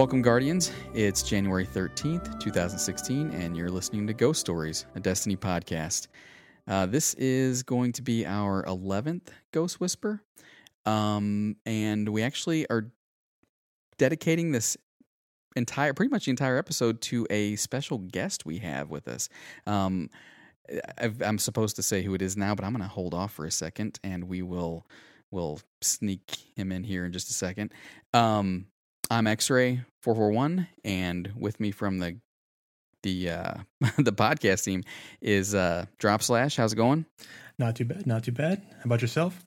Welcome, Guardians. It's January 13th, 2016, and you're listening to Ghost Stories, a Destiny podcast. Uh, this is going to be our 11th Ghost Whisper. Um, and we actually are dedicating this entire, pretty much the entire episode to a special guest we have with us. Um, I've, I'm supposed to say who it is now, but I'm going to hold off for a second, and we will will sneak him in here in just a second. Um, I'm X-Ray four four one, and with me from the the uh, the podcast team is uh, Drop Slash. How's it going? Not too bad. Not too bad. How about yourself?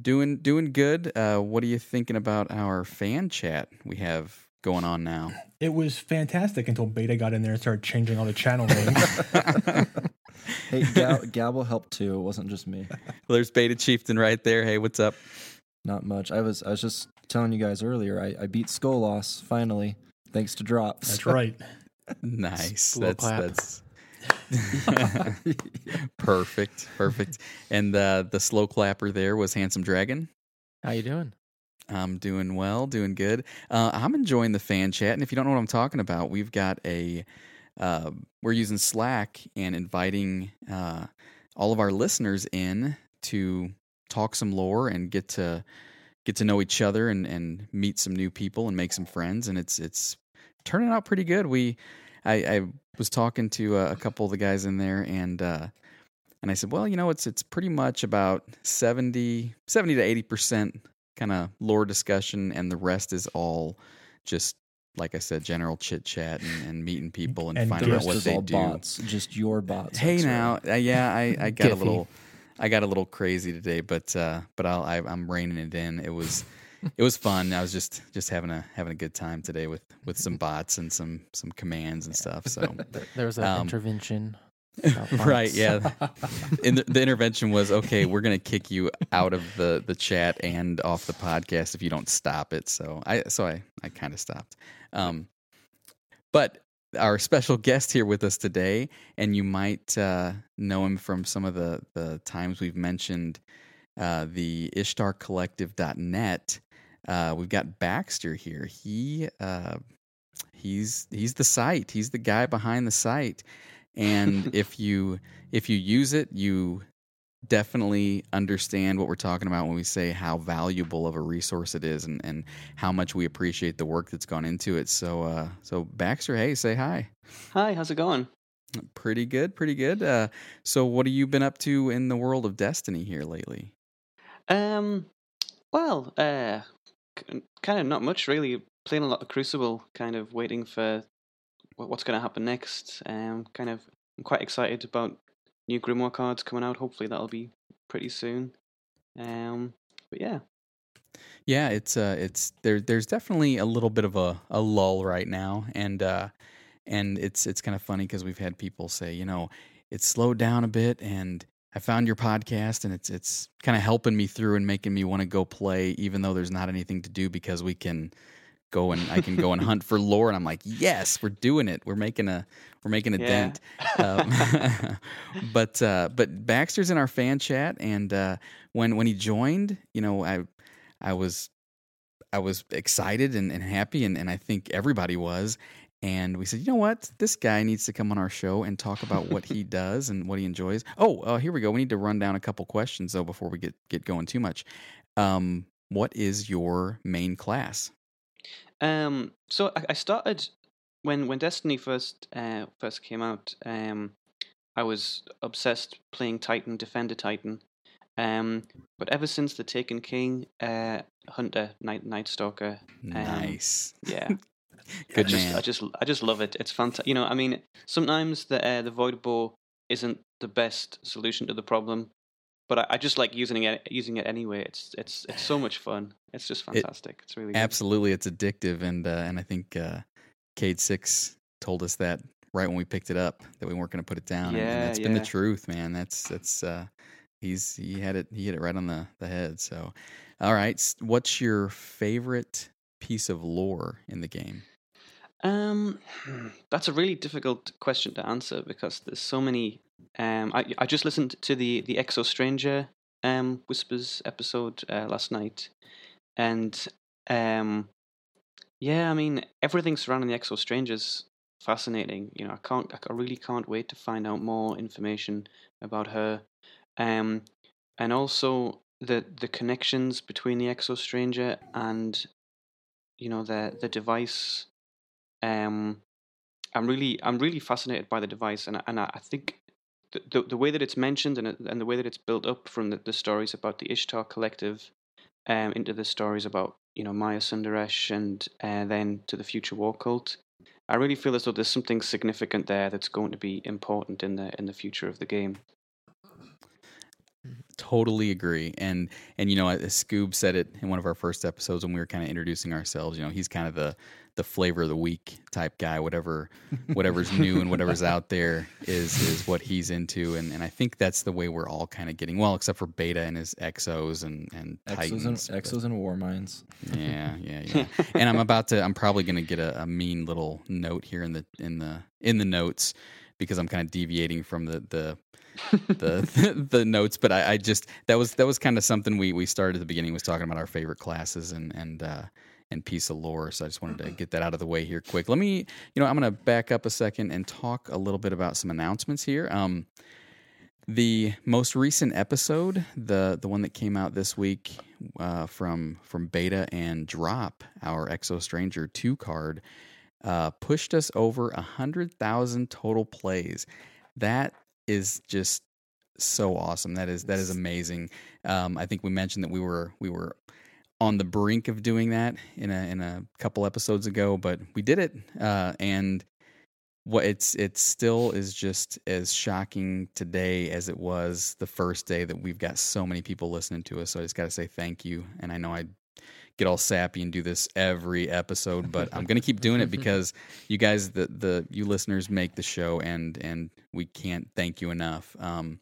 Doing doing good. Uh, what are you thinking about our fan chat we have going on now? It was fantastic until Beta got in there and started changing all the channel names. Hey, Gab- Gabble helped too. It wasn't just me. Well, there's Beta Chieftain right there. Hey, what's up? Not much. I was I was just telling you guys earlier. I, I beat Skolas finally, thanks to drops. That's right. Nice. Little That's clap. that's perfect. Perfect. And uh, the slow clapper there was Handsome Dragon. How you doing? I'm doing well, doing good. Uh, I'm enjoying the fan chat, and if you don't know what I'm talking about, we've got a uh, we're using Slack and inviting uh, all of our listeners in to talk some lore and get to get to know each other and, and meet some new people and make some friends, and it's it's turning out pretty good. We I, I was talking to a, a couple of the guys in there, and uh, and I said, well, you know, it's it's pretty much about 70, 70 to eighty percent kind of lore discussion, and the rest is all just like I said, general chit chat and, and meeting people and, And finding out what they all do. bots. Just your bots. Hey now, uh, yeah, I, I got a little, I got a little crazy today, but uh, but I'll, I, I'm reining it in. It was it was fun. I was just just having a having a good time today with with some bots and some some commands and stuff. So There was an Um, intervention. right, yeah. And the, the intervention was okay. We're gonna kick you out of the the chat and off the podcast if you don't stop it. So I so I I kind of stopped. Um, but our special guest here with us today, and you might uh, know him from some of the the times we've mentioned uh, the IshtarCollective.net. Uh, we've got Baxter here. He uh, he's he's the site. He's the guy behind the site. And if you if you use it, you definitely understand what we're talking about when we say how valuable of a resource it is and, and how much we appreciate the work that's gone into it. So uh so Baxter, hey, say hi. Hi, how's it going? Pretty good, pretty good. Uh so what have you been up to in the world of Destiny here lately? Um, well, uh, kind of not much really. Playing a lot of Crucible, kind of waiting for what's going to happen next. Um, kind of, I'm quite excited about new Grimoire cards coming out. Hopefully, that'll be pretty soon. Um, but yeah, Yeah, it's uh it's there there's definitely a little bit of a, a lull right now and uh and it's it's kind of funny because we've had people say, you know, it's slowed down a bit and I found your podcast and it's it's kind of helping me through and making me want to go play even though there's not anything to do because we can go and I can go and hunt for lore and I'm like, "Yes, we're doing it. We're making a we're making a Yeah. dent." Um, but uh, but Baxter's in our fan chat, and uh, when when he joined, you know, I I was I was excited and, and happy, and, and I think everybody was. And we said, you know what, this guy needs to come on our show and talk about what he does and what he enjoys. Oh, uh, here we go. We need to run down a couple questions though before we get get going too much. Um, what is your main class? Um, so I, I started when when Destiny first uh, first came out. Um, I was obsessed playing Titan, Defender Titan. Um, but ever since the Taken King, uh, Hunter, Night Night Stalker, Nice, yeah, I good just, man. I just I just love it. It's fantastic. You know, I mean, sometimes the uh, the void bow isn't the best solution to the problem, but I, I just like using it using it anyway. It's it's it's so much fun. It's just fantastic. it's really good. Absolutely, it's addictive, and uh, and I think uh, Cayde-6 told us that right when we picked it up that we weren't going to put it down, and- and, Yeah, that's been the truth, man. That's that's uh, he's he had it he hit it right on the the head. So, all right, what's your favorite piece of lore in the game? Um, that's a really difficult question to answer because there's so many. Um, I I just listened to the the Exo Stranger um Whispers episode uh, last night, and um, yeah, I mean everything surrounding the Exo Strange is fascinating. You know, I can't, I really can't wait to find out more information about her, um, and also the the connections between the Exo Stranger and you know the the device. Um, I'm really I'm really fascinated by the device, and and I think the the, way that it's mentioned and and the way that it's built up from the, the stories about the Ishtar Collective, um, into the stories about you know Maya Sundaresh and uh, then to the Future War Cult. I really feel as though there's something significant there that's going to be important in the in the future of the game. Totally agree. And and you know, as Scoob said it in one of our first episodes when we were kind of introducing ourselves. You know, he's kind of the the flavor of the week type guy. Whatever whatever's new and whatever's out there is is what he's into. And and I think that's the way we're all kind of getting. Well, except for Beta and his Exos and and Exos and, Titans. but- Exos and War Minds. yeah, yeah, yeah. and I'm about to. I'm probably going to get a, a mean little note here in the in the in the notes because I'm kind of deviating from the the the the notes. But I, I just that was that was kind of something we we started at the beginning was talking about our favorite classes and and. uh and piece of lore. So I just wanted to get that out of the way here quick. Let me, you know, I'm going to back up a second and talk a little bit about some announcements here. Um, the most recent episode, the the one that came out this week uh, from from Beta and Drop, our Exo Stranger two card, uh, pushed us over a hundred thousand total plays. That is just so awesome. That is that is amazing. Um, I think we mentioned that we were we were on the brink of doing that in a in a couple episodes ago, but we did it, uh, and what it's it still is just as shocking today as it was the first day that we've got so many people listening to us. So I just got to say thank you. And I know I get all sappy and do this every episode, but I'm going to keep doing it because you guys, the the you listeners, make the show, and and we can't thank you enough. Um,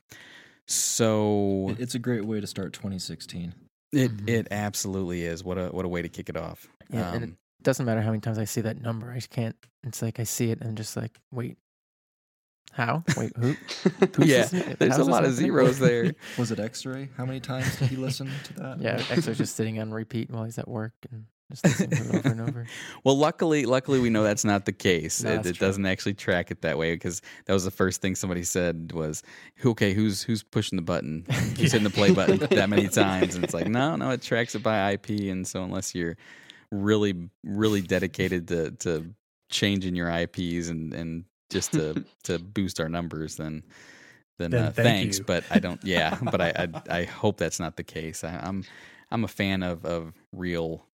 so It's a great way to start 2016. it Mhm. it absolutely is. What a what a way to kick it off. Yeah, and Um, it doesn't matter how many times I see that number. I just can't. It's like I see it and I'm just like, wait, how? Wait, who? who's yeah, there's a How's this lot of zeros there. Was it X-Ray? How many times did he listen to that? Yeah, Exo's just sitting on repeat while he's at work and just listening to it over and over. Well, luckily, luckily we know that's not the case. No, it it doesn't actually track it that way because that was the first thing somebody said was, "Okay, who's who's pushing the button? Who's hitting the play button that many times?" And it's like, no, no, it tracks it by IP, and so unless you're really, really dedicated to to changing your IPs and and just to to boost our numbers, then. Then, Then uh, thank thanks, you. but I don't. Yeah, but I, I I hope that's not the case. I, I'm I'm a fan of of real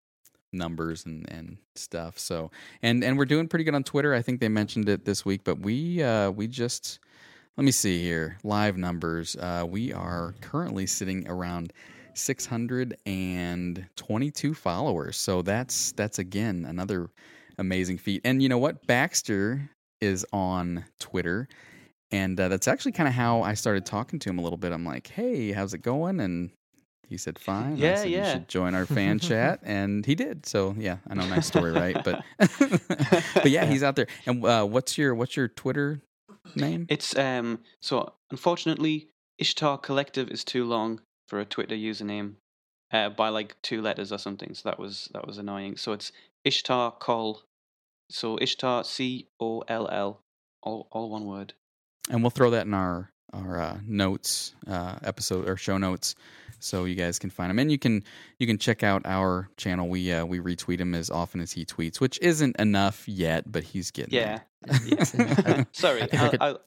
numbers and and stuff. So and and we're doing pretty good on Twitter. I think they mentioned it this week, but we uh we just let me see here live numbers. Uh, we are currently sitting around 622 followers. So that's that's again another amazing feat. And you know what? Baxter is on Twitter. And uh, that's actually kind of how I started talking to him a little bit. I'm like, "Hey, how's it going?" And he said, "Fine." Yeah, said, You yeah. should join our fan chat, and he did. So yeah, I know, nice story, right? But but yeah, he's out there. And uh, what's your what's your Twitter name? It's um so unfortunately Ishtar Collective is too long for a Twitter username uh, by like two letters or something. So that was that was annoying. So it's Ishtar Col. So Ishtar C O L L all all one word. and we'll throw that in our our uh, notes uh, episode or show notes so you guys can find them. and you can you can check out our channel we uh, we retweet him as often as he tweets which isn't enough yet but he's getting Yeah. Sorry, I think I I'll, I'll,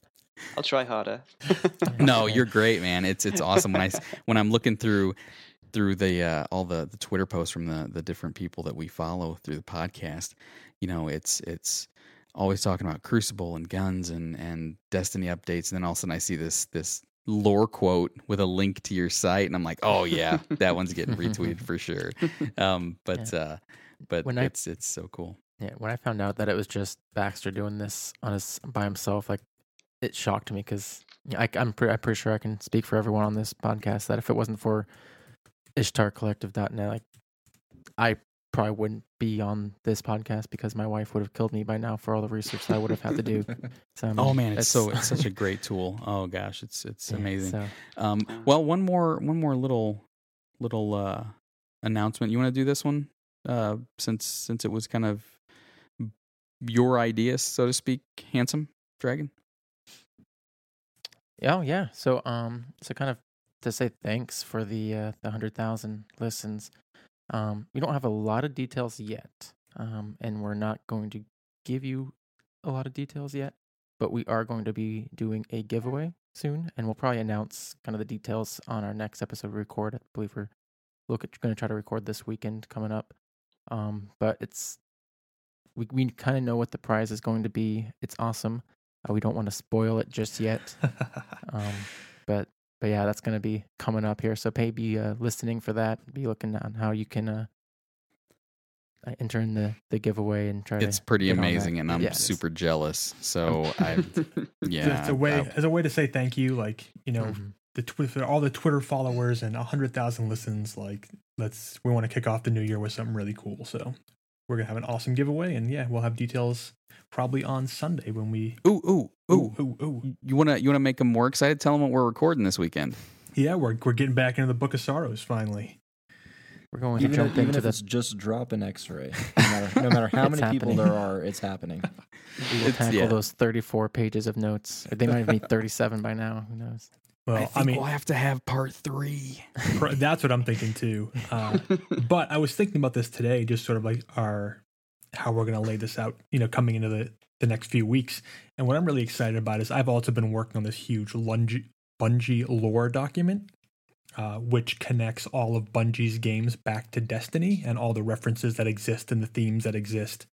I'll try harder. no you're great man it's it's awesome when I when i'm looking through through the uh, all the the twitter posts from the the different people that we follow through the podcast you know it's it's always talking about crucible and guns and and destiny updates and then all of a sudden i see this this lore quote with a link to your site and i'm like oh yeah that one's getting retweeted for sure. Um but uh but When I- it's it's so cool. Yeah, when I found out that it was just Baxter doing this on his by himself, like it shocked me because I, I'm pretty, I'm pretty sure I can speak for everyone on this podcast that if it wasn't for IshtarCollective.net, like I probably wouldn't be on this podcast because my wife would have killed me by now for all the research that I would have had to do. So, I oh man it's that's- so it's such a great tool oh gosh it's it's Yeah, amazing So Um, well, one more, one more little, little uh, announcement. You want to do this one, uh, since since it was kind of your idea, so to speak, handsome dragon. Oh yeah. So um so kind of to say thanks for the uh the hundred thousand listens. Um we don't have a lot of details yet. Um and we're not going to give you a lot of details yet, but we are going to be doing a giveaway soon and we'll probably announce kind of the details on our next episode record. I believe we're look at going to try to record this weekend coming up. Um but it's we we kind of know what the prize is going to be. It's awesome. Uh, we don't want to spoil it just yet. Um, but but yeah, that's gonna be coming up here. So pay be uh, listening for that. Be looking on how you can uh, uh, enter in the the giveaway and try It's to. pretty get on that. amazing, and I'm Yeah, super jealous. So I, yeah, it's a way I- as a way to say thank you. Like you know, Mhm. the tw- all the Twitter followers and hundred thousand listens. Like let's we want to kick off the new year with something really cool. So we're gonna have an awesome giveaway, and yeah, we'll have details probably on Sunday when we. ooh, ooh, ooh. ooh, ooh. You wanna you wanna make them more excited? Tell them what we're recording this weekend. Yeah, we're we're getting back into the Book of Sorrows finally. We're going to Even, jump if, even into if the. it's just drop an X-ray, no matter, no matter how It's many people there are, it's happening. We will It's- tackle yeah. those thirty-four pages of notes. They might even be thirty-seven by now. Who knows? Well, I, mean, we'll have to have part three. that's what I'm thinking too. Uh, but I was thinking about this today, just sort of like our how we're going to lay this out, you know, coming into the the next few weeks. And what I'm really excited about is I've also been working on this huge Bungie lore document, uh, which connects all of Bungie's games back to Destiny and all the references that exist and the themes that exist.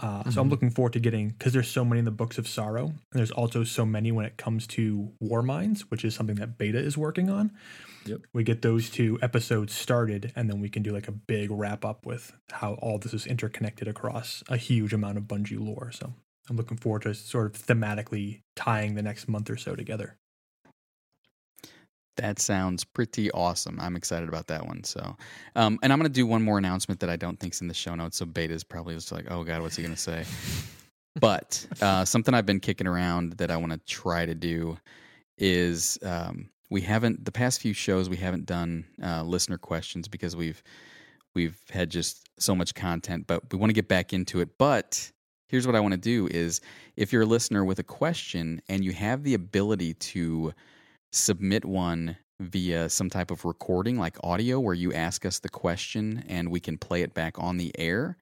Uh, So I'm Mhm. looking forward to getting because there's so many in the Books of Sorrow, and there's also so many when it comes to War Minds, which is something that Beta is working on. Yep. We get those two episodes started, and then we can do like a big wrap up with how all this is interconnected across a huge amount of Bungie lore. So I'm looking forward to sort of thematically tying the next month or so together. That sounds pretty awesome. I'm excited about that one. So, um, and I'm going to do one more announcement that I don't think's in the show notes. So Beta's probably just like, oh god, what's he going to say? but uh, something I've been kicking around that I want to try to do is um, we haven't the past few shows we haven't done uh, listener questions because we've we've had just so much content, but we want to get back into it. But here's what I want to do is if you're a listener with a question and you have the ability to submit one via some type of recording like audio where you ask us the question and we can play it back on the air.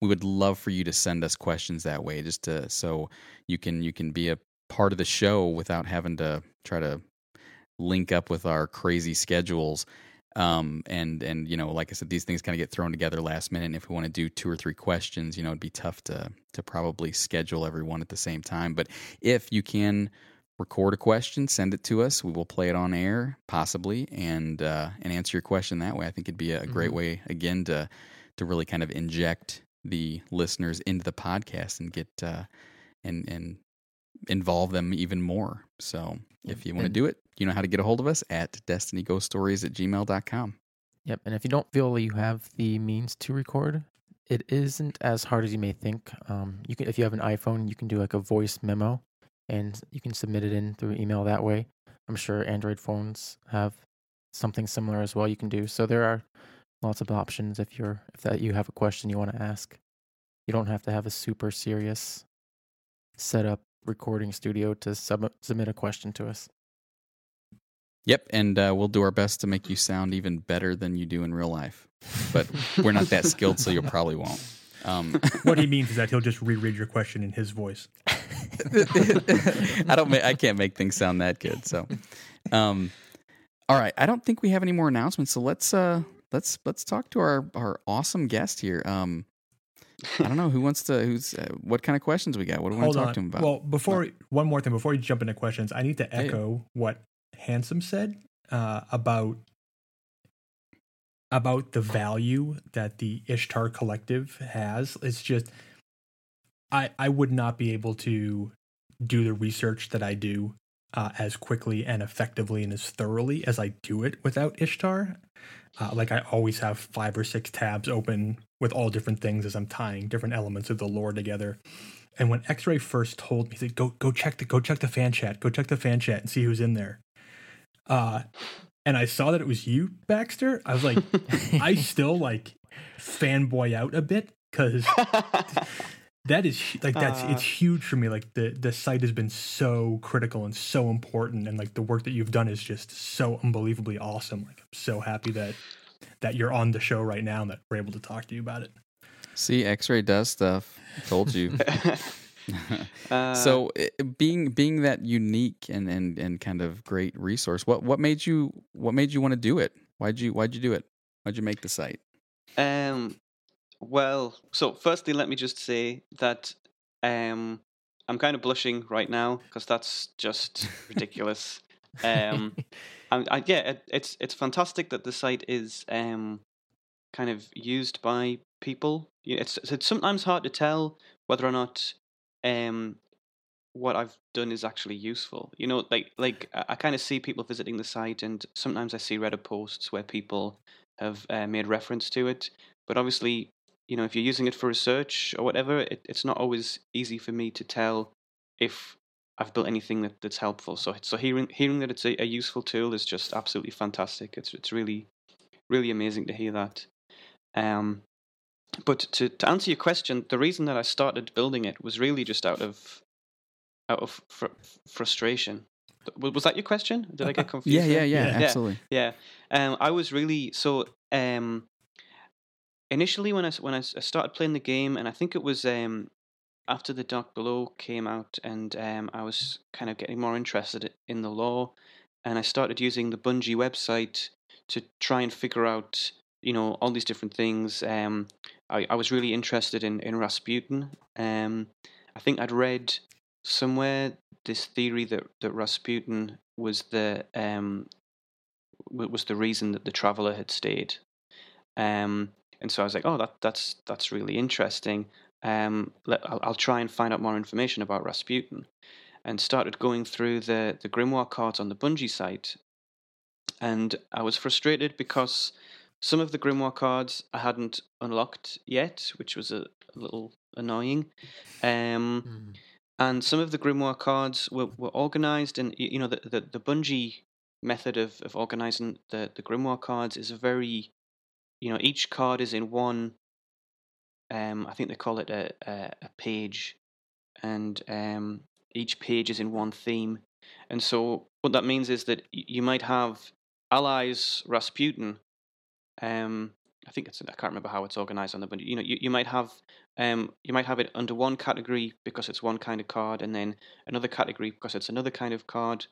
We would love for you to send us questions that way just to so you can you can be a part of the show without having to try to link up with our crazy schedules. Um and and you know like i said these things kind of get thrown together last minute and if we want to do two or three questions you know it'd be tough to to probably schedule everyone at the same time. But if you can record a question, send it to us. We will play it on air, possibly, and uh, and answer your question that way. I think it'd be a great Mhm. way again to to really kind of inject the listeners into the podcast and get uh, and and involve them even more. So if you want to do it, you know how to get a hold of us at destinyghoststories at gmail.com. Yep. And if you don't feel you have the means to record, it isn't as hard as you may think. Um, you can, if you have an iPhone, you can do like a voice memo, and you can submit it in through email that way. I'm sure Android phones have something similar as well. You can do so. There are lots of options if you're if that you have a question you want to ask. You don't have to have a super serious setup recording studio to sub- submit a question to us. Yep, and uh, we'll do our best to make you sound even better than you do in real life. But we're not that skilled, so you probably won't. Um, What he means is that he'll just reread your question in his voice. I don't. ma- I can't make things sound that good. So, um, all right. I don't think we have any more announcements. So let's uh let's let's talk to our our awesome guest here. Um, I don't know who wants to. Who's uh, what kind of questions we got? What do we want to talk on. to him about? Well, before one more thing, before you jump into questions, I need to Hey. echo what Handsome said uh, about about the value that the Ishtar Collective has. It's just I I would not be able to do the research that I do uh, as quickly and effectively and as thoroughly as I do it without Ishtar. Uh, like I always have five or six tabs open with all different things as I'm tying different elements of the lore together. And when X-Ray first told me, he said, "Go, go check the, go check the fan chat, go check the fan chat and see who's in there." Uh, and I saw that it was you, Baxter. I was like, I still like fanboy out a bit because that is like that's Uh. it's huge for me. Like the the site has been so critical and so important, and like the work that you've done is just so unbelievably awesome. Like I'm so happy that that you're on the show right now and that we're able to talk to you about it. See, X-ray does stuff. Told you. Uh, so i- being being that unique and, and and kind of great resource, what what made you what made you want to do it? Why'd you why'd you do it? Why'd you make the site? Um, well, so firstly, let me just say that um, I'm kind of blushing right now because that's just ridiculous. Um, I, I, yeah, it, it's it's fantastic that the site is um, kind of used by people. It's it's sometimes hard to tell whether or not um, what I've done is actually useful. You know, like like I, kind of see people visiting the site, and sometimes I see Reddit posts where people have uh, made reference to it. But obviously, you know, if you're using it for research or whatever, it, it's not always easy for me to tell if I've built anything that, that's helpful. So so hearing hearing that it's a, a useful tool is just absolutely fantastic. It's it's really really amazing to hear that. Um, but to, to answer your question, the reason that I started building it was really just out of out of fr- frustration. Was that your question? Did I get confused? Yeah, yeah, yeah, Yeah. absolutely. Yeah, um, I was really so. Um, initially, when I when I started playing the game, and I think it was um, after the Dark Below came out, and um, I was kind of getting more interested in the lore, and I started using the Bungie website to try and figure out, you know, all these different things. Um, I, I was really interested in in Rasputin. Um, I think I'd read somewhere this theory that that Rasputin was the um was the reason that the traveler had stayed. Um, and so I was like, oh, that that's that's really interesting. Um, let, I'll, I'll try and find out more information about Rasputin, and started going through the the grimoire cards on the Bungie site, and I was frustrated because some of the grimoire cards I hadn't unlocked yet, which was a, a little annoying. Um, Mm. and some of the grimoire cards were, were organized and you know the, the, the bungie method of, of organizing the, the grimoire cards is a very you know each card is in one um i think they call it a, a, a page and um each page is in one theme and so what that means is that y- you might have allies rasputin um i think it's i can't remember how it's organized on the but you know you, you might have um, you might have it under one category because it's one kind of card, and then another category because it's another kind of card,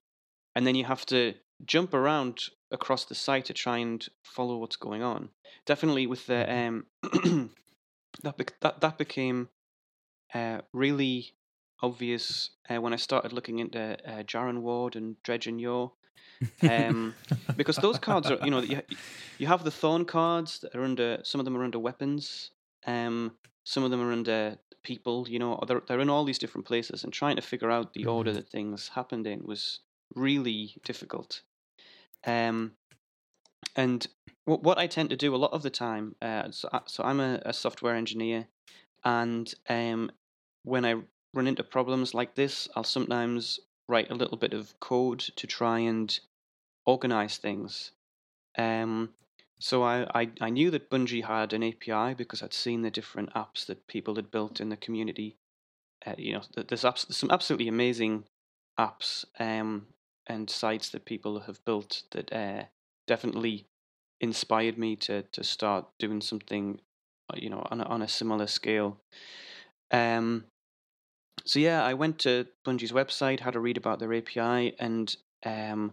and then you have to jump around across the site to try and follow what's going on. Definitely, with the um, that bec- that that became uh, really obvious uh, when I started looking into uh, Jaren Ward and Dredgen Yor. Um, because those cards are, you know, you, you have the thorn cards that are under. Some of them are under weapons. Um, some of them are under people. You know, they're they're in all these different places, and trying to figure out the order Mhm. that things happened in was really difficult. Um, and what what I tend to do a lot of the time, uh, so, I- so I'm a, a software engineer, and um, when I run into problems like this, I'll sometimes write a little bit of code to try and organize things. Um, so I, I, I knew that Bungie had an API because I'd seen the different apps that people had built in the community. Uh, you know, there's, abs- there's some absolutely amazing apps um, and sites that people have built that uh, definitely inspired me to to start doing something, uh, you know, on a, on a similar scale. Um, so yeah, I went to Bungie's website, had a read about their API, and um,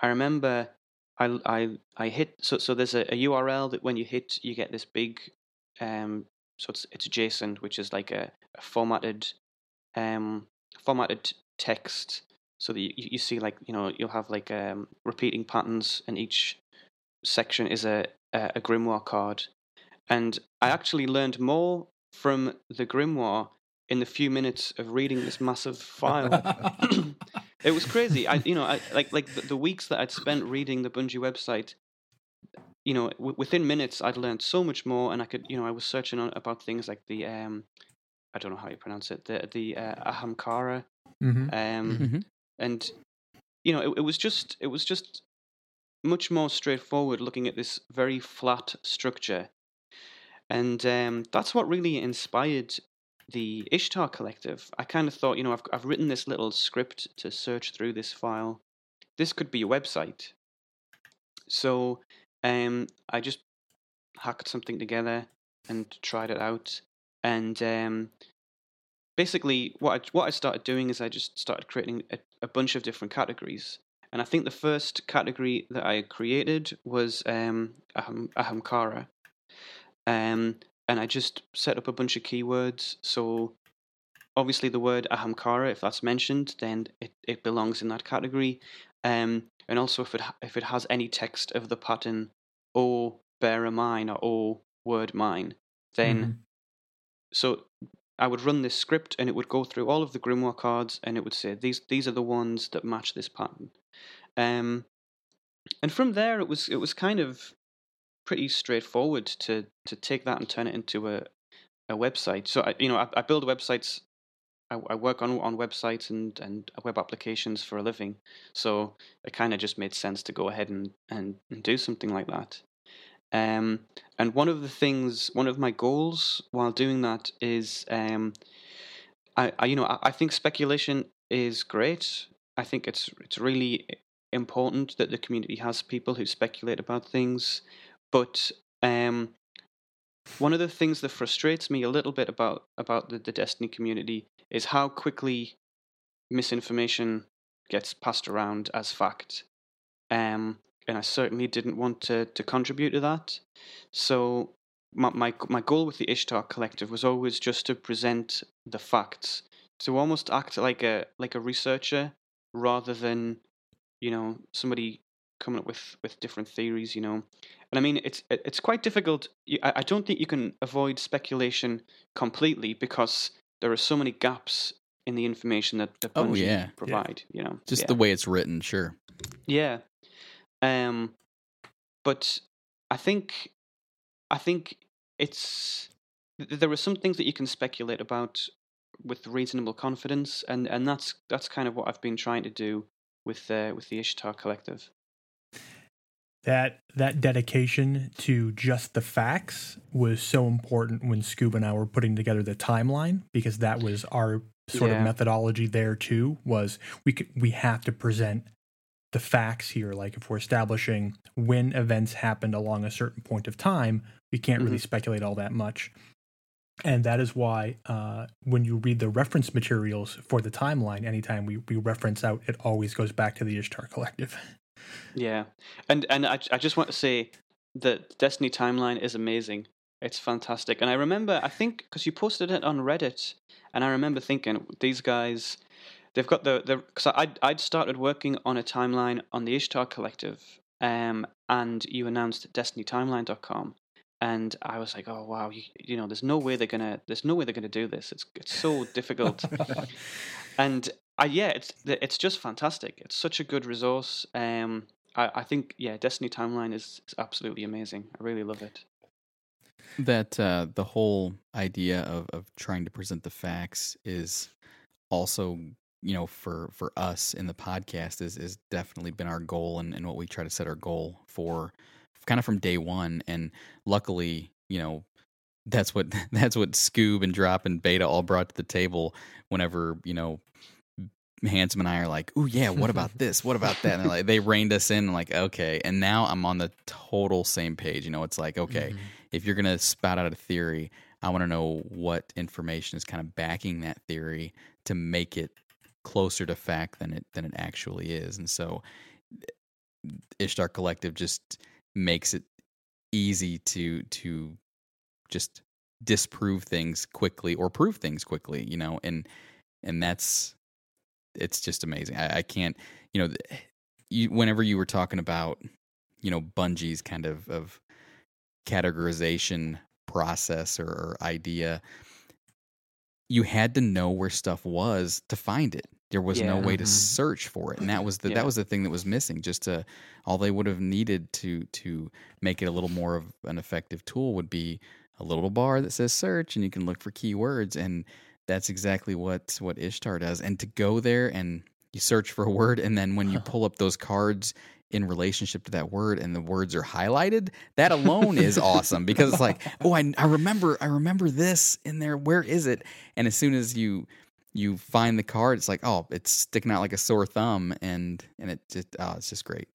I remember I I I hit so so there's a, a URL that when you hit you get this big um so it's it's JSON which is like a, a formatted um formatted text so that you, you see like you know you'll have like um repeating patterns and each section is a a, a grimoire card. And I actually learned more from the grimoire in the few minutes of reading this massive file it was crazy. I, you know, I, like like the, the weeks that I'd spent reading the Bungie website, you know, w- within minutes I'd learned so much more, and I could, you know, I was searching on about things like the, um, I don't know how you pronounce it, the the uh, Ahamkara, Mm-hmm. um, Mhm. and you know, it, it was just it was just much more straightforward looking at this very flat structure and um, that's what really inspired the Ishtar Collective. I kind of thought, you know, I've I've written this little script to search through this file. This could be a website. So um, I just hacked something together and tried it out, and um, basically what I, what I started doing is I just started creating a, a bunch of different categories. And I think the first category that I created was um, aham, ahamkara. Um, and I just set up a bunch of keywords. So obviously the word ahamkara, if that's mentioned, then it, it belongs in that category. Um, and also if it if it has any text of the pattern or bearer mine or o word mine, then Mhm. so I would run this script and it would go through all of the grimoire cards and it would say these these are the ones that match this pattern. Um, and from there it was it was kind of pretty straightforward to to take that and turn it into a a website. So I you know I, I build websites. I, I work on on websites and and web applications for a living. So it kind of just made sense to go ahead and, and and do something like that. Um, and one of the things, one of my goals while doing that is, um, I, I you know I, I think speculation is great. I think it's it's really important that the community has people who speculate about things. But um, one of the things that frustrates me a little bit about about the, the Destiny community is how quickly misinformation gets passed around as fact. Um, and I certainly didn't want to to contribute to that. So my my my goal with the Ishtar Collective was always just to present the facts, to almost act like a like a researcher rather than you know somebody coming up with with different theories. You know, and I mean it's it's quite difficult. I, I don't think you can avoid speculation completely because there are so many gaps in the information that that Oh, yeah. provide. You know, Just Yeah. the way it's written, sure. Yeah. Um but I think I think it's there are some things that you can speculate about with reasonable confidence and and that's that's kind of what I've been trying to do with uh, with the Ishtar collective. That that dedication to just the facts was so important when Scoob and I were putting together the timeline because that was our sort Yeah. of methodology there too was we could we have to present the facts here. Like if we're establishing when events happened along a certain point of time we can't really speculate all that much. And that is why uh, when you read the reference materials for the timeline anytime we, we reference out it always goes back to the ishtar collective Yeah. And and I I just want to say that Destiny timeline is amazing. It's fantastic. And I remember I think cuz you posted it on Reddit and I remember thinking these guys they've got the the cuz I'd I'd started working on a timeline on the Ishtar collective um and you announced destinytimeline.com and I was like, "Oh wow, you, you know, there's no way they're going to there's no way they're to do this. It's it's so difficult." and uh, yeah, it's it's just fantastic. It's such a good resource. Um, I, I think yeah, Destiny Timeline is, is absolutely amazing. I really love it. that uh, the whole idea of, of trying to present the facts is also you know for for us in the podcast is is definitely been our goal and, and what we try to set our goal for kind of from day one and luckily you know that's what that's what scoob and drop and beta all brought to the table whenever you know handsome and i are like oh yeah what about this? What about that? And like they reined us in like okay. And now i'm on the total same page. You know it's like okay mm-hmm. if you're going to spout out a theory, I want to know what information is kind of backing that theory to make it closer to fact than it than it actually is. And so eh, Ishtar Collective just makes it easy to to just disprove things quickly or prove things quickly, you know, and and that's it's just amazing. I, I can't, you know, you, whenever you were talking about, you know, Bungie's kind of of categorization process or, or idea, you had to know where stuff was to find it. There was no way to Mhm. search for it, and that was the Yeah. that was the thing that was missing. Just to all they would have needed to to make it a little more of an effective tool would be a little bar that says search, and you can look for keywords, and that's exactly what what Ishtar does. And to go there and you search for a word, and then when you pull up those cards in relationship to that word and the words are highlighted, that alone is awesome because it's like, oh, I, I remember I remember this in there. Where is it? And as soon as you you find the card, it's like, oh, it's sticking out like a sore thumb, and and it just oh, it's just great.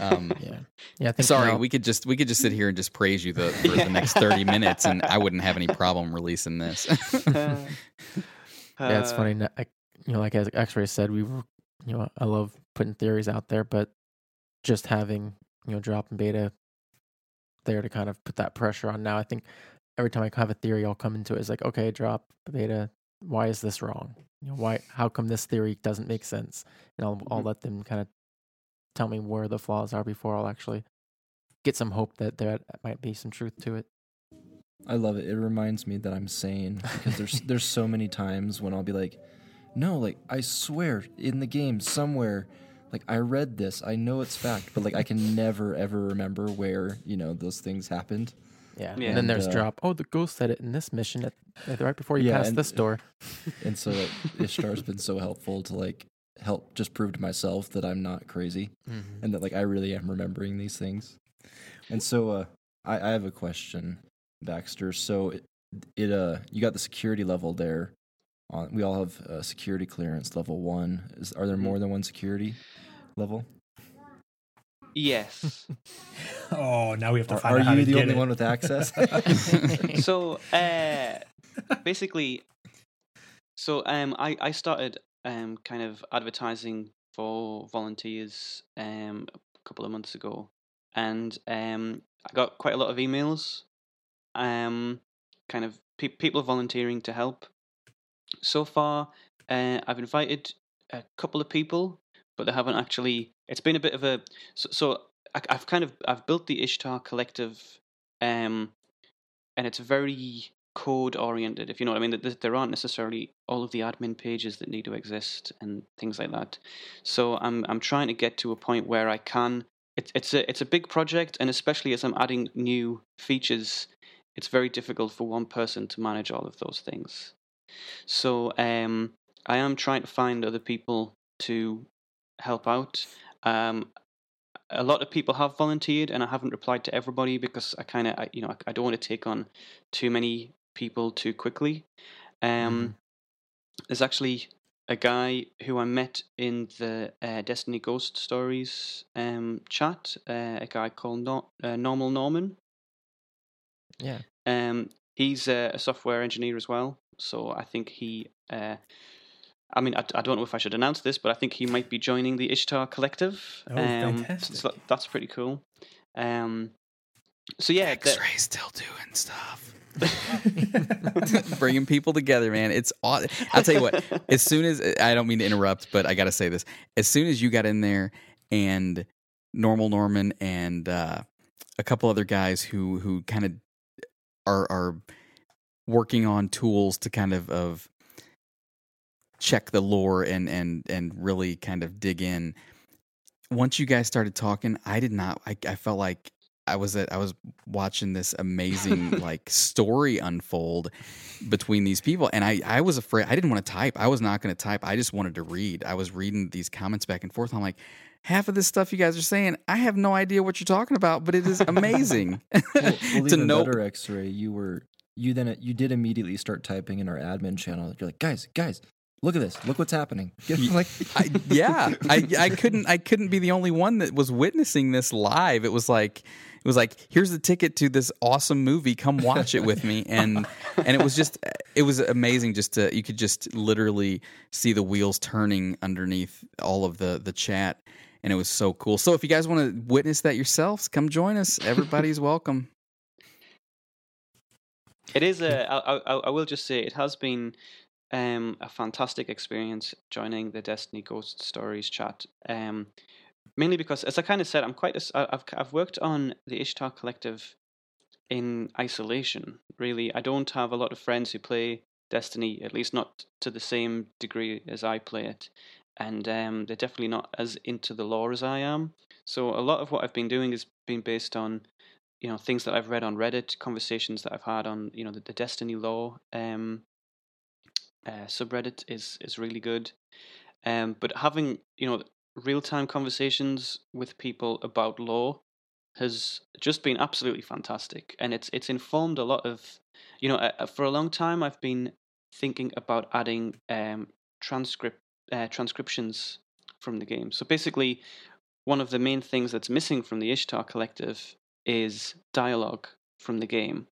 Um, Yeah, yeah. I think sorry, now- we could just we could just sit here and just praise you the for the next thirty minutes, and I wouldn't have any problem releasing this. Uh, yeah, it's uh, funny. n- I, you know, like as X-Ray said, we were, you know, I love putting theories out there, but just having you know drop and beta there to kind of put that pressure on. Now, I think every time I have a theory, I'll come into it. It's like, okay, drop beta. Why is this wrong? You know, why? How come this theory doesn't make sense? And I'll I'll Mhm. let them kind of tell me where the flaws are before I'll actually get some hope that there might be some truth to it. I love it. It reminds me that I'm sane because there's there's so many times when I'll be like, no, like I swear in the game somewhere, like I read this, I know it's fact, but like I can never ever remember where you know those things happened. Yeah. Yeah. And then there's uh, drop. Oh, the ghost said it in this mission at, at right before you Yeah, pass this door. And so like Ishtar's been so helpful to like help just prove to myself that I'm not crazy Mm-hmm. and that like I really am remembering these things. And so uh I, I have a question, Baxter. So it, it uh you got the security level there. On we all have uh, security clearance level one. Is are there Mhm. more than one security level? Yes. Oh, now we have to Are, find are out how you to the only it. one with access? so uh basically so um i i started um kind of advertising for volunteers um a couple of months ago and um i got quite a lot of emails um kind of pe- people volunteering to help so far uh, i've invited a couple of people but they haven't actually it's been a bit of a so, so I, i've kind of i've built the ishtar collective um and it's very code oriented if you know what i mean. That there aren't necessarily all of the admin pages that need to exist and things like that. So i'm i'm trying to get to a point where i can it's it's a it's a big project and especially as i'm adding new features it's very difficult for one person to manage all of those things. So um i am trying to find other people to help out um a lot of people have volunteered and I haven't replied to everybody because I kind of you know I, I don't want to take on too many people too quickly. Um, There's actually a guy who I met in the uh, Destiny Ghost Stories um, chat, uh, a guy called no- uh, Normal Norman. Yeah. Um, he's a, a software engineer as well, so I think he. I mean, I, I don't know if I should announce this, but I think he might be joining the Ishtar Collective. Oh, um, fantastic. So that- that's pretty cool. Um, so yeah, the- X-ray still doing stuff. Bringing people together, man. It's aw- I'll tell you what. As soon as I don't mean to interrupt, but I got to say this. As soon as you got in there and normal Norman and uh, a couple other guys who who kind of are are working on tools to kind of of check the lore and and and really kind of dig in. Once you guys started talking, I did not. I, I felt like I was at, I was watching this amazing like story unfold between these people, and I I was afraid. I didn't want to type. I was not going to type. I just wanted to read. I was reading these comments back and forth. I'm like. Half of this stuff you guys are saying, I have no idea what you're talking about, but it is amazing well, well, to know. better, X-ray. You were you then you did immediately start typing in our admin channel. You're like, guys, guys, look at this. Look what's happening. like, I, yeah, I I couldn't I couldn't be the only one that was witnessing this live. It was like it was like here's the ticket to this awesome movie. Come watch it with me. And and it was just it was amazing. Just to you could just literally see the wheels turning underneath all of the the chat, and it was so cool. So if you guys want to witness that yourselves, come join us. Everybody's welcome. It is a. I, I, I will just say it has been um, a fantastic experience joining the Destiny Ghost Stories chat. Um, mainly because, as I kind of said, I'm quite. A, I've I've worked on the Ishtar Collective in isolation. Really, I don't have a lot of friends who play Destiny, at least not to the same degree as I play it, and um, they're definitely not as into the lore as I am. So a lot of what I've been doing has been based on you know things that I've read on Reddit, conversations that I've had on you know the, the Destiny lore um, uh, subreddit is is really good, Um, but having you know real time conversations with people about lore has just been absolutely fantastic, and it's it's informed a lot of you know uh, for a long time I've been thinking about adding um, transcript uh, transcriptions from the game. So basically, one of the main things that's missing from the Ishtar Collective is dialogue from the game,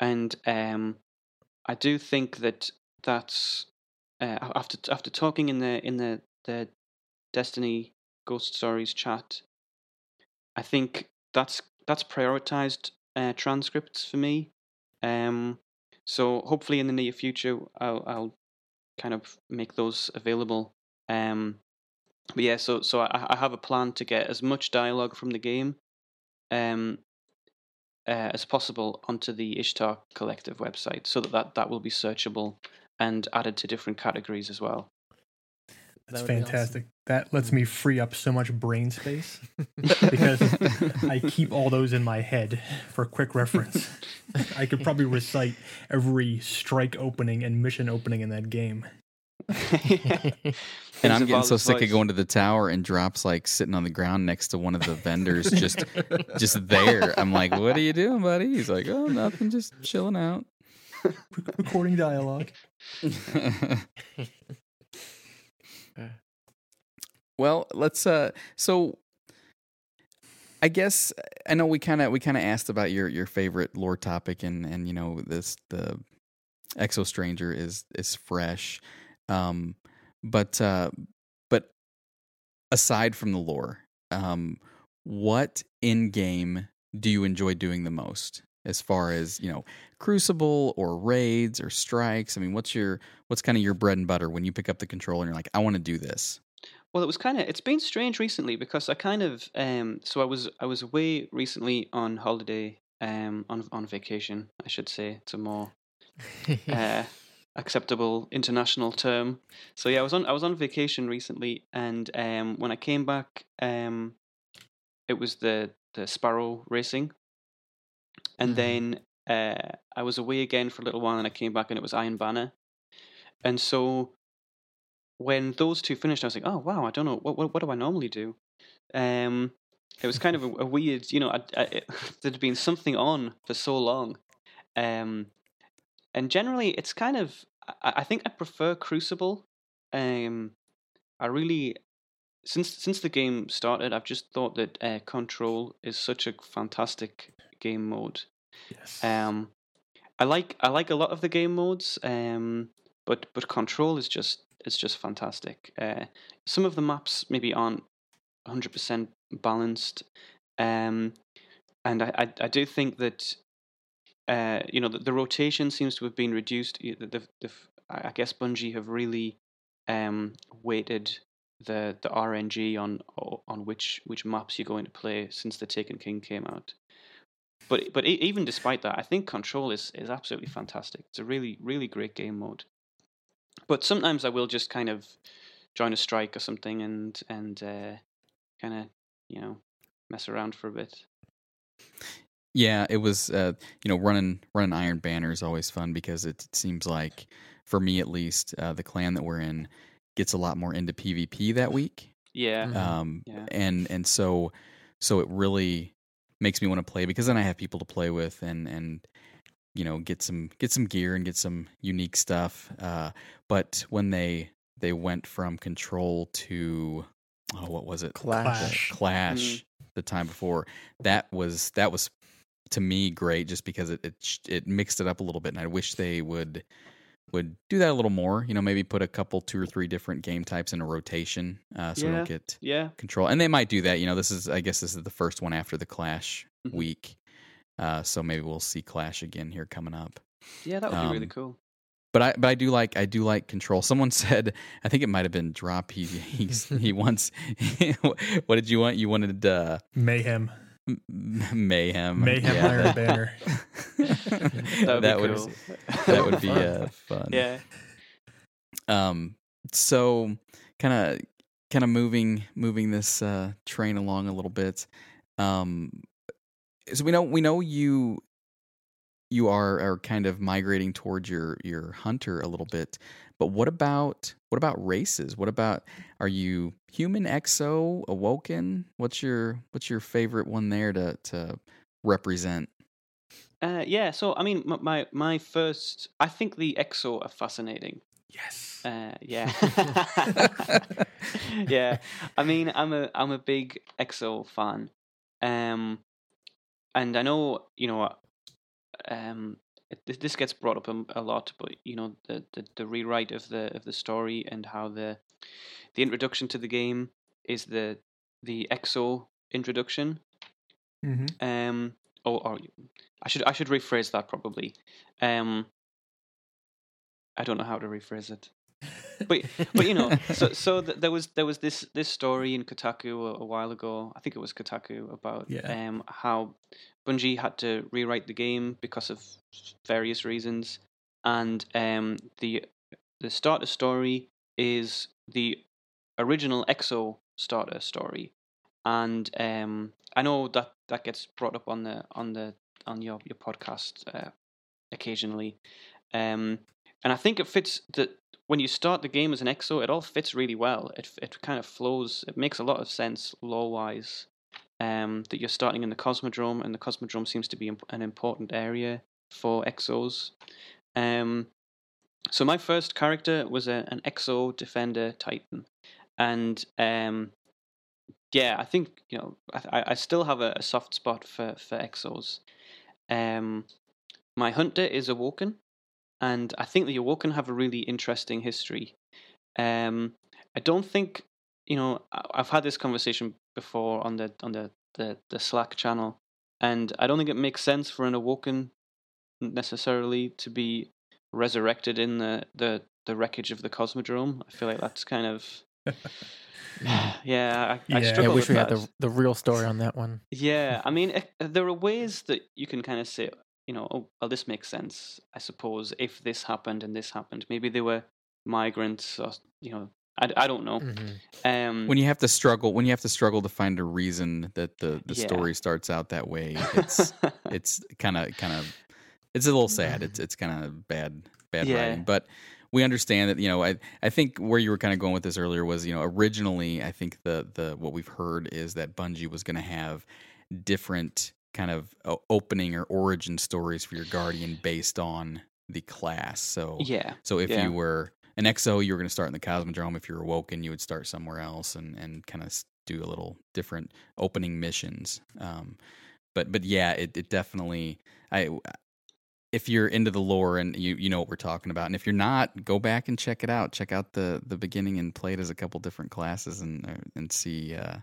and um, I do think that that's uh, after after talking in the in the the Destiny Ghost Stories chat. I think that's that's prioritized uh, transcripts for me. Um, so hopefully in the near future, I'll, I'll kind of make those available. Um, but yeah, so so I, I have a plan to get as much dialogue from the game, um, uh, as possible onto the Ishtar Collective website, so that, that that will be searchable and added to different categories as well. That's would be awesome. fantastic. That lets me free up so much brain space because I keep all those in my head for quick reference. I could probably recite every strike opening and mission opening in that game. And I'm getting so sick of going to the tower and drops like sitting on the ground next to one of the vendors, just just there. I'm like, "What are you doing, buddy?" He's like, "Oh, nothing, just chilling out." Recording dialogue. well, let's. uh So, I guess I know we kind of we kind of asked about your your favorite lore topic, and and you know this the Exo Stranger is is fresh, um, but uh but aside from the lore, um, what in game do you enjoy doing the most? As far as you know, Crucible or raids or strikes. I mean, what's your what's kind of your bread and butter when you pick up the controller and you're like, I want to do this. Well, it was kind of it's been strange recently because I kind of um so I was I was away recently on holiday um on on vacation I should say it's a more uh, acceptable international term. So yeah, I was on I was on vacation recently, and um, when I came back, um, it was the the Sparrow racing, and Mhm. then uh, I was away again for a little while, and I came back, and it was Iron Banner, and so when those two finished, I was like, oh wow, I don't know what what, what do I normally do. Um, it was kind of a, a weird, you know, I, I, it, there'd been something on for so long, um, and generally it's kind of I, I think I prefer Crucible. Um, I really since since the game started, I've just thought that uh, Control is such a fantastic game mode. Yes. Um, I like I like a lot of the game modes, um, but but Control is just it's just fantastic. Uh, some of the maps maybe aren't hundred percent balanced, um, and I, I I do think that uh, you know the, the rotation seems to have been reduced. The, the, the, I guess Bungie have really um, weighted the the RNG on on which which maps you're going to play since the Taken King came out. But but even despite that, I think Control is is absolutely fantastic. It's a really really great game mode. But sometimes I will just kind of join a strike or something and and uh, kind of you know mess around for a bit. Yeah, it was uh, you know running running Iron Banner is always fun because it, it seems like for me at least uh, the clan that we're in gets a lot more into PvP that week. Yeah, Mhm. Um, Yeah. and and so so it really makes me want to play because then I have people to play with and and you know get some get some gear and get some unique stuff. Uh, but when they they went from Control to oh what was it Clash. Clash the time before that was that was to me great just because it, it it mixed it up a little bit and I wish they would would do that a little more you know maybe put a couple two or three different game types in a rotation uh, so we Yeah. don't get yeah, control and they might do that you know this is I guess this is the first one after the Clash Mhm. week uh, so maybe we'll see Clash again here coming up yeah. That would be really Um, cool. but I but I do like I do like control. Someone said I think it might have been drop. He he he wants. what did you want? You wanted uh, Mayhem. M- mayhem. Mayhem Yeah, Iron that- Banner. That would that be would cool. that would be Fun. uh, fun. yeah. Um. So kind of kind of moving moving this uh, train along a little bit. Um. So we know we know you you are are kind of migrating towards your your hunter a little bit. But what about what about races? What about are you human, exo, awoken? What's your what's your favorite one there to to represent? Uh, yeah, so I mean, my, my my first, I think the EXO are fascinating. Yes. Uh, yeah, yeah. I mean, I'm a I'm a big EXO fan, um, and I know you know, um, it, this gets brought up a, a, lot, but you know, the, the the rewrite of the of the story and how the the introduction to the game is the the EXO introduction. Mm-hmm. Um, or, or I should I should rephrase that probably. Um, I don't know how to rephrase it. But but you know, so so th- there was there was this this story in Kotaku a, a, while ago. I think it was Kotaku about yeah. um how Bungie had to rewrite the game because of various reasons, and um the the starter story is the original EXO starter story, and um I know that that gets brought up on the on the on your your podcast uh, occasionally, um, and I think it fits that when you start the game as an EXO, it all fits really well. It it kind of flows. It makes a lot of sense lore wise. Um, that you're starting in the Cosmodrome, and the Cosmodrome seems to be an important area for EXOs. Um, so my first character was a, an EXO Defender Titan, and um, yeah, I think you know I, I still have a, a soft spot for for exos. Um, my hunter is awoken, and I think the awoken have a really interesting history. Um, I don't think you know I've had this conversation before on the on the the, the Slack channel, and I don't think it makes sense for an awoken necessarily to be resurrected in the the the wreckage of the cosmodrome. I feel like that's kind of yeah, I, I Yeah. struggle I wish with we had the the real story on that one. Yeah, I mean, eh, there are ways that you can kind of say, you know, oh, well, this makes sense, I suppose, if this happened and this happened. Maybe they were migrants, or you know, I, I don't know. Mhm. Um, When you have to struggle, when you have to struggle to find a reason that the the Yeah. story starts out that way, it's it's kind of kind of it's a little sad. It's it's kind of bad bad Yeah. writing, but we understand that you know I I think where you were kind of going with this earlier was you know originally I think the the what we've heard is that Bungie was going to have different kind of opening or origin stories for your guardian based on the class. So yeah, so if Yeah. you were an EXO, you were going to start in the Cosmodrome. If you're awoken, you would start somewhere else and, and kind of do a little different opening missions. Um, but but yeah, it, it definitely I if you're into the lore and you you know what we're talking about, and if you're not, go back and check it out. Check out the the beginning and play it as a couple different classes and uh, and see uh,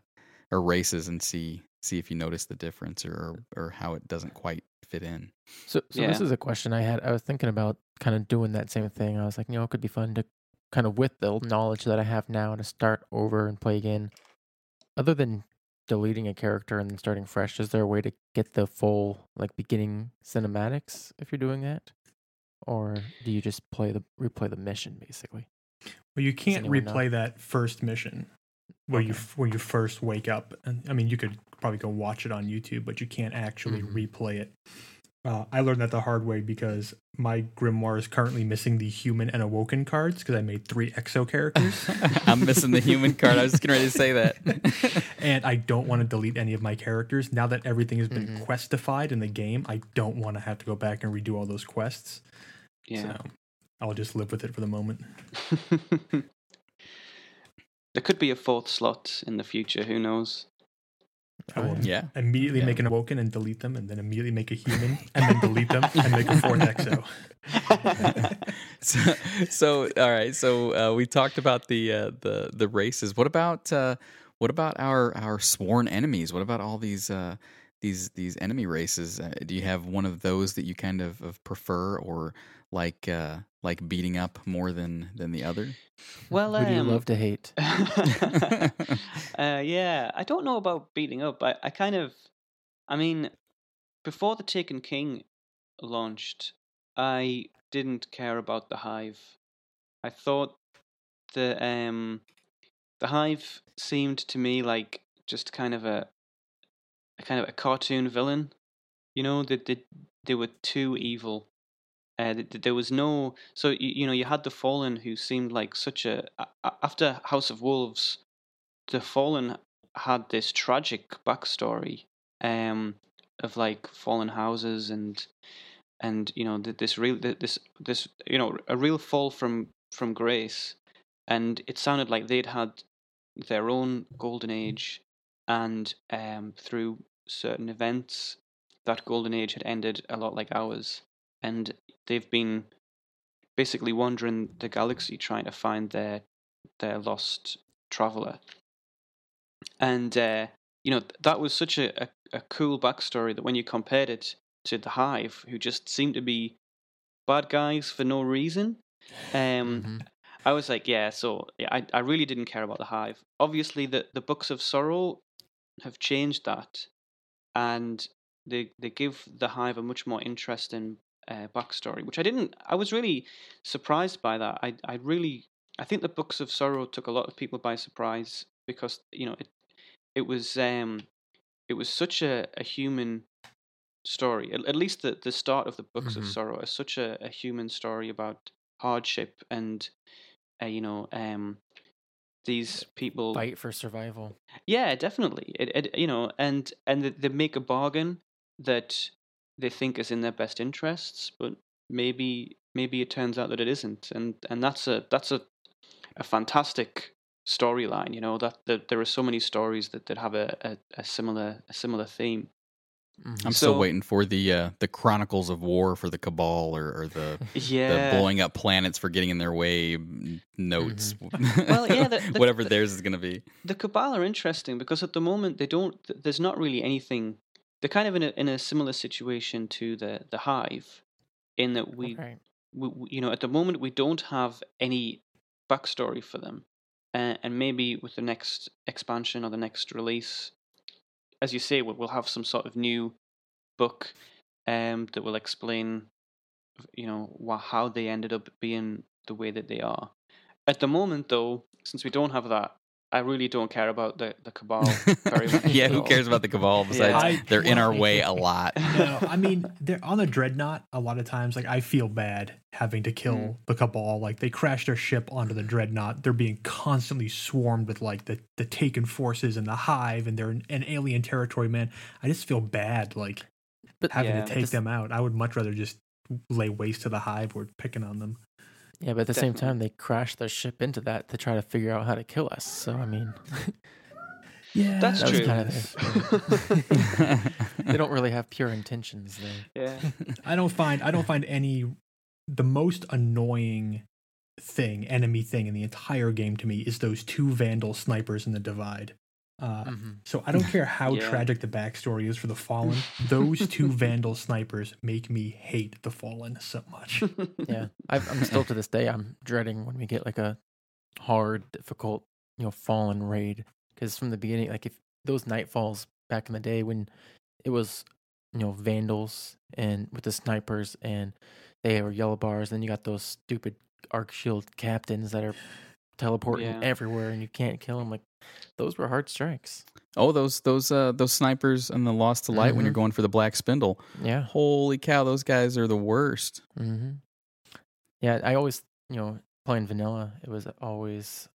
or races and see see if you notice the difference or or how it doesn't quite fit in. So, so this is a question I had. I was thinking about kind of doing that same thing. I was like, you know, it could be fun to kind of with the knowledge that I have now to start over and play again. Other than deleting a character and then starting fresh, is there a way to get the full like beginning cinematics if you're doing that, or do you just play the replay the mission basically? Well, you can't anyone know? replay that first mission where you Okay. where you first wake up. And I mean, you could probably go watch it on YouTube, but you can't actually Mhm. replay it. Uh, I learned that the hard way because my grimoire is currently missing the human and awoken cards because I made three exo characters, I'm missing the human card. I was just getting ready to say that. and I don't want to delete any of my characters now that everything has been Mhm. questified in the game. I don't want to have to go back and redo all those quests. yeah. So I'll just live with it for the moment. there could be a fourth slot in the future. Who knows? I will yeah. immediately Yeah. make an awoken and delete them, and then immediately make a human and then delete them and make a fourth exo. so, so all right. So uh, we talked about the uh, the the races. What about uh, what about our our sworn enemies? What about all these uh, these these enemy races? Uh, do you have one of those that you kind of, of prefer or like uh, like beating up more than than the other? well, Who do you um, love to hate? uh, yeah, I don't know about beating up. I, I kind of, I mean, before the Taken King launched, I didn't care about the Hive. I thought the um, the Hive seemed to me like just kind of a, a kind of a cartoon villain. You know that they, they were too evil. Uh, th- th- there was no so you, you know you had the fallen who seemed like such a- after House of Wolves, the fallen had this tragic backstory um of like fallen houses and and you know this real this this you know a real fall from from grace and it sounded like they'd had their own golden age and um through certain events that golden age had ended a lot like ours and they've been basically wandering the galaxy trying to find their their lost traveler and uh, you know that was such a, a, a cool backstory that when you compared it to the hive who just seemed to be bad guys for no reason um Mhm. I was like, yeah, so yeah, I, I really didn't care about the hive. Obviously, the, the books of sorrow have changed that, and they they give the hive a much more interesting uh, backstory, which I didn't. I was really surprised by that. I I really I think the books of sorrow took a lot of people by surprise because you know it it was um it was such a, a human story. At, at least the the start of the books of Mhm. sorrow is such a, a human story about hardship and uh, you know um these people Fight for survival. yeah definitely it, it you know and and they make a bargain that they think is in their best interests but maybe maybe it turns out that it isn't and and that's a that's a a fantastic storyline you know that, that there are so many stories that that have a, a, a similar a similar theme Mhm. I'm still waiting for the uh, the Chronicles of War for the Cabal or, or the yeah the blowing up planets for getting in their way mm, notes. Well, yeah, the- the- whatever the- theirs is going to be. the cabal are interesting because at the moment they don't there's not really anything they're kind of in a in a similar situation to the the hive in that we, Okay. we we- you know at the moment we don't have any backstory for them uh, and maybe with the next expansion or the next release as you say we'll, we'll have some sort of new book um that will explain you know wha- how they ended up being the way that they are at the moment though since we don't have that i really don't care about the the cabal very much yeah, who cares about the Cabal besides I- they're in well, our way a lot. no, I mean, they're on the dreadnought. A lot of times, like I feel bad having to kill Mm. the cabal. Like they crash their ship onto the dreadnought. They're being constantly swarmed with like the the taken forces and the hive, and they're in, in alien territory. Man, I just feel bad like But having Yeah. to take this- them out. I would much rather just lay waste to the hive or picking on them. Yeah, but at the same time, they crashed their ship into that to try to figure out how to kill us. So I mean, Yeah, That's that true. kind of they don't really have pure intentions there. yeah I don't find I don't find any the most annoying thing, enemy thing in the entire game to me is those two vandal snipers in the divide. Uh, Mhm. So I don't care how Yeah. tragic the backstory is for the fallen. Those two vandal snipers make me hate the fallen so much. Yeah, I've, I'm still to this day. I'm dreading when we get like a hard, difficult, you know, fallen raid. Because from the beginning, like if those nightfalls back in the day when it was, you know, vandals and with the snipers and they were yellow bars, then you got those stupid arc shield captains that are teleporting Yeah. everywhere and you can't kill them. Like those were hard strikes. oh, those those uh, those snipers and the Lost to Light when you're Mhm. going for the Black Spindle. Yeah. Holy cow, those guys are the worst. Mm-hmm. Yeah, I always, you know, playing vanilla, it was always,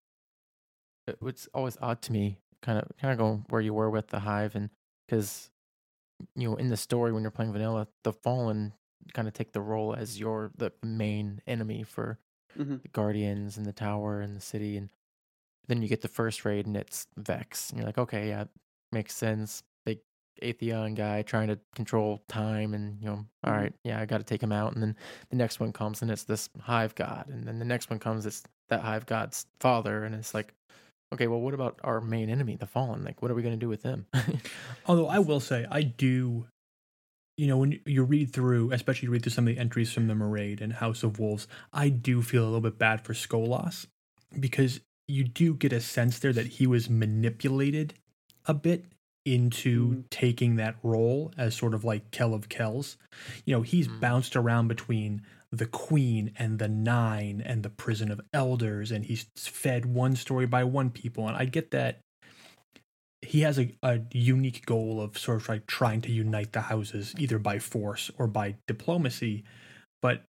it was always odd to me, kind of, kind of going where you were with the hive, and because, you know, in the story when you're playing vanilla, the fallen kind of take the role as your the main enemy for Mhm. the guardians and the tower and the city, and then you get the first raid and it's Vex, and you're like, okay, yeah, makes sense. Big Atheon guy trying to control time, and you know, all Mhm. right, yeah, I got to take him out, and then the next one comes and it's this hive god and then the next one comes it's that hive god's father and it's like okay well what about our main enemy the fallen like what are we going to do with them Although I will say, I do, you know, when you read through, especially you read through some of the entries from the Maraid and House of Wolves, I do feel a little bit bad for Skolas because you do get a sense there that he was manipulated a bit into Mhm. taking that role as sort of like Kel of Kells. You know, he's Mm. bounced around between the Queen and the Nine and the Prison of Elders, and he's fed one story by one people. And I get that he has a, a unique goal of sort of like trying to unite the houses either by force or by diplomacy. But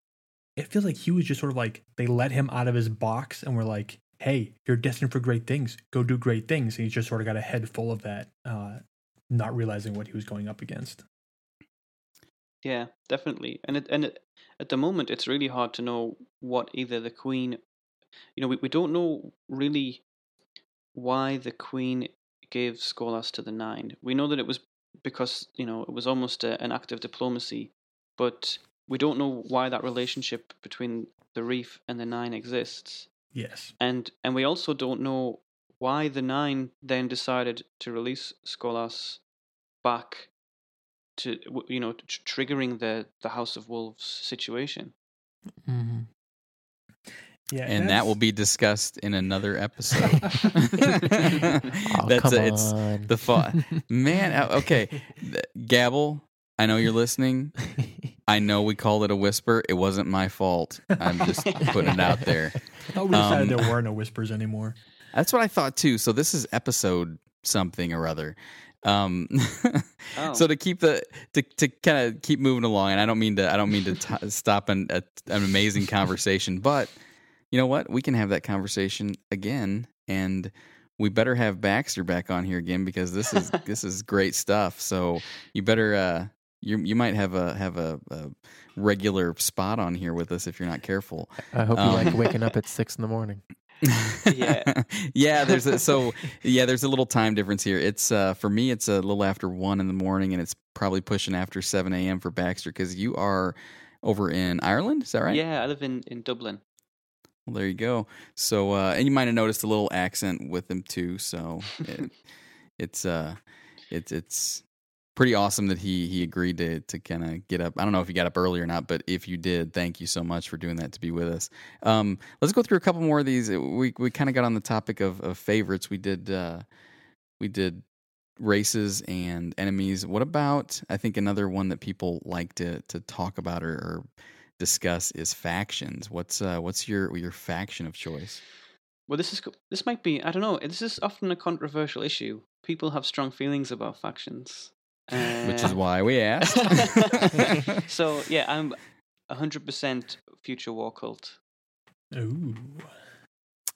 it feels like he was just sort of like they let him out of his box and were like, "Hey, you're destined for great things. Go do great things." And he just sort of got a head full of that, uh, not realizing what he was going up against. Yeah, definitely. And it, and it, at the moment, it's really hard to know what either the queen, you know, we, we don't know really why the queen gave Skolas to the nine. We know that it was because you know it was almost a, an act of diplomacy, but we don't know why that relationship between the reef and the nine exists. Yes. And and we also don't know why the nine then decided to release Skolas back to you know tr- triggering the the House of Wolves situation. hmm Yeah. and that will be discussed in another episode. Oh, That's come a- it's on. the fa- man. uh, Okay, Gabble, I know you're listening. I know we called it a whisper. It wasn't my fault. I'm just putting it out there. I thought we decided um, there were no whispers anymore. That's what I thought too. So this is episode something or other. Um, Oh. So to keep the to, to kind of keep moving along, and I don't mean to I don't mean to t- stop an a, an amazing conversation, but you know what? We can have that conversation again, and we better have Baxter back on here again because this is this is great stuff. So you better uh you you might have a have a, a regular spot on here with us if you're not careful. I hope you Um, like waking up at six in the morning. Yeah. yeah. There's a, so yeah. There's a little time difference here. It's uh for me. It's a little after one in the morning, and it's probably pushing after seven a.m. for Baxter because you are over in Ireland. Is that right? Yeah, I live in in Dublin. Well, there you go. So uh, and you might have noticed a little accent with him too. So it, it's uh it's it's pretty awesome that he he agreed to to kind of get up. I don't know if you got up early or not, but if you did, thank you so much for doing that to be with us. Um, let's go through a couple more of these. We we kind of got on the topic of, of favorites. We did uh, we did races and enemies. What about I think another one that people like to to talk about or, or discuss is factions. What's uh what's your your faction of choice? Well, this is this might be I don't know. This is often a controversial issue. People have strong feelings about factions, Which is Uh, why we asked. so yeah, I'm hundred percent future war cult. Ooh.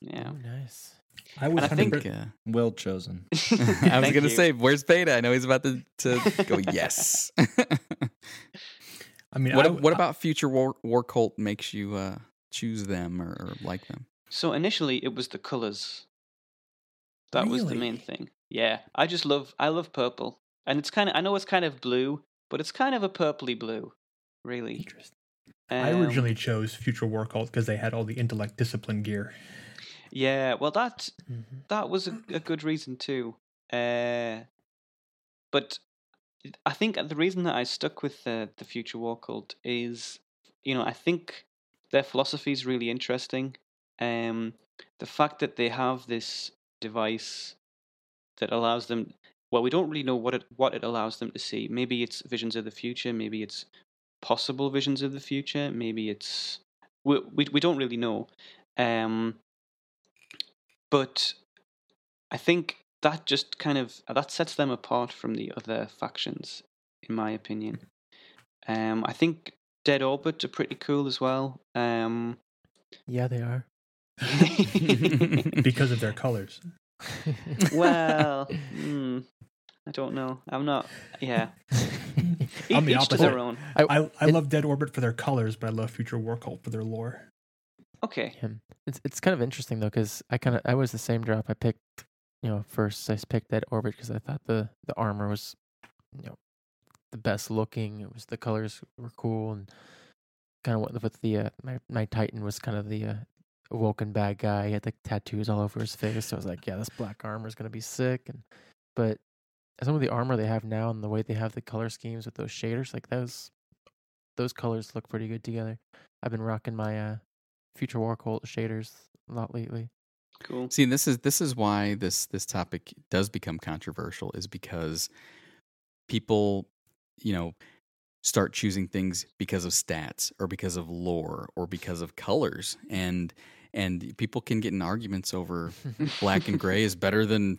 Yeah. Ooh, nice. I was I I think uh, Well chosen. I was gonna say, where's Beta? I know he's about to, to go yes. I mean, what I, what about future war war cult makes you uh, choose them or, or like them? So initially, it was the colors. That was the main thing. Yeah, I just love I love purple, and it's kind of I know it's kind of blue, but it's kind of a purpley blue, really. Interesting. I Um, originally chose Future War Cult because they had all the intellect discipline gear. Yeah, well, that hmm that was a, a good reason too. Uh, but I think the reason that I stuck with the the future war cult is, you know, I think their philosophy is really interesting. Um, the fact that they have this device that allows them. Well, we don't really know what it what it allows them to see. Maybe it's visions of the future. Maybe it's possible visions of the future. Maybe it's we we, we don't really know. Um, but I think that just kind of that sets them apart from the other factions, in my opinion. Um, I think Dead Orbit are pretty cool as well. Um, Yeah, they are. because of their colors. well, mm, I don't know. I'm not. Yeah, I'm the each opposite. their own. I, I It- love Dead Orbit for their colors, but I love Future War Cult for their lore. Okay. him. It's it's kind of interesting though because I kind of I was the same drop. I picked you know first I picked Dead Orbit because I thought the the armor was you know the best looking. It was the colors were cool and kind of went with the uh, my my Titan was kind of the uh, awoken bad guy. He had the tattoos all over his face. So I was like, yeah, this black armor is gonna be sick. And but some of the armor they have now and the way they have the color schemes with those shaders, like those those colors look pretty good together. I've been rocking my uh Future War shaders a lot lately. Cool. See, and this is this is why this this topic does become controversial is because people, you know, start choosing things because of stats or because of lore or because of colors and and people can get in arguments over black and gray is better than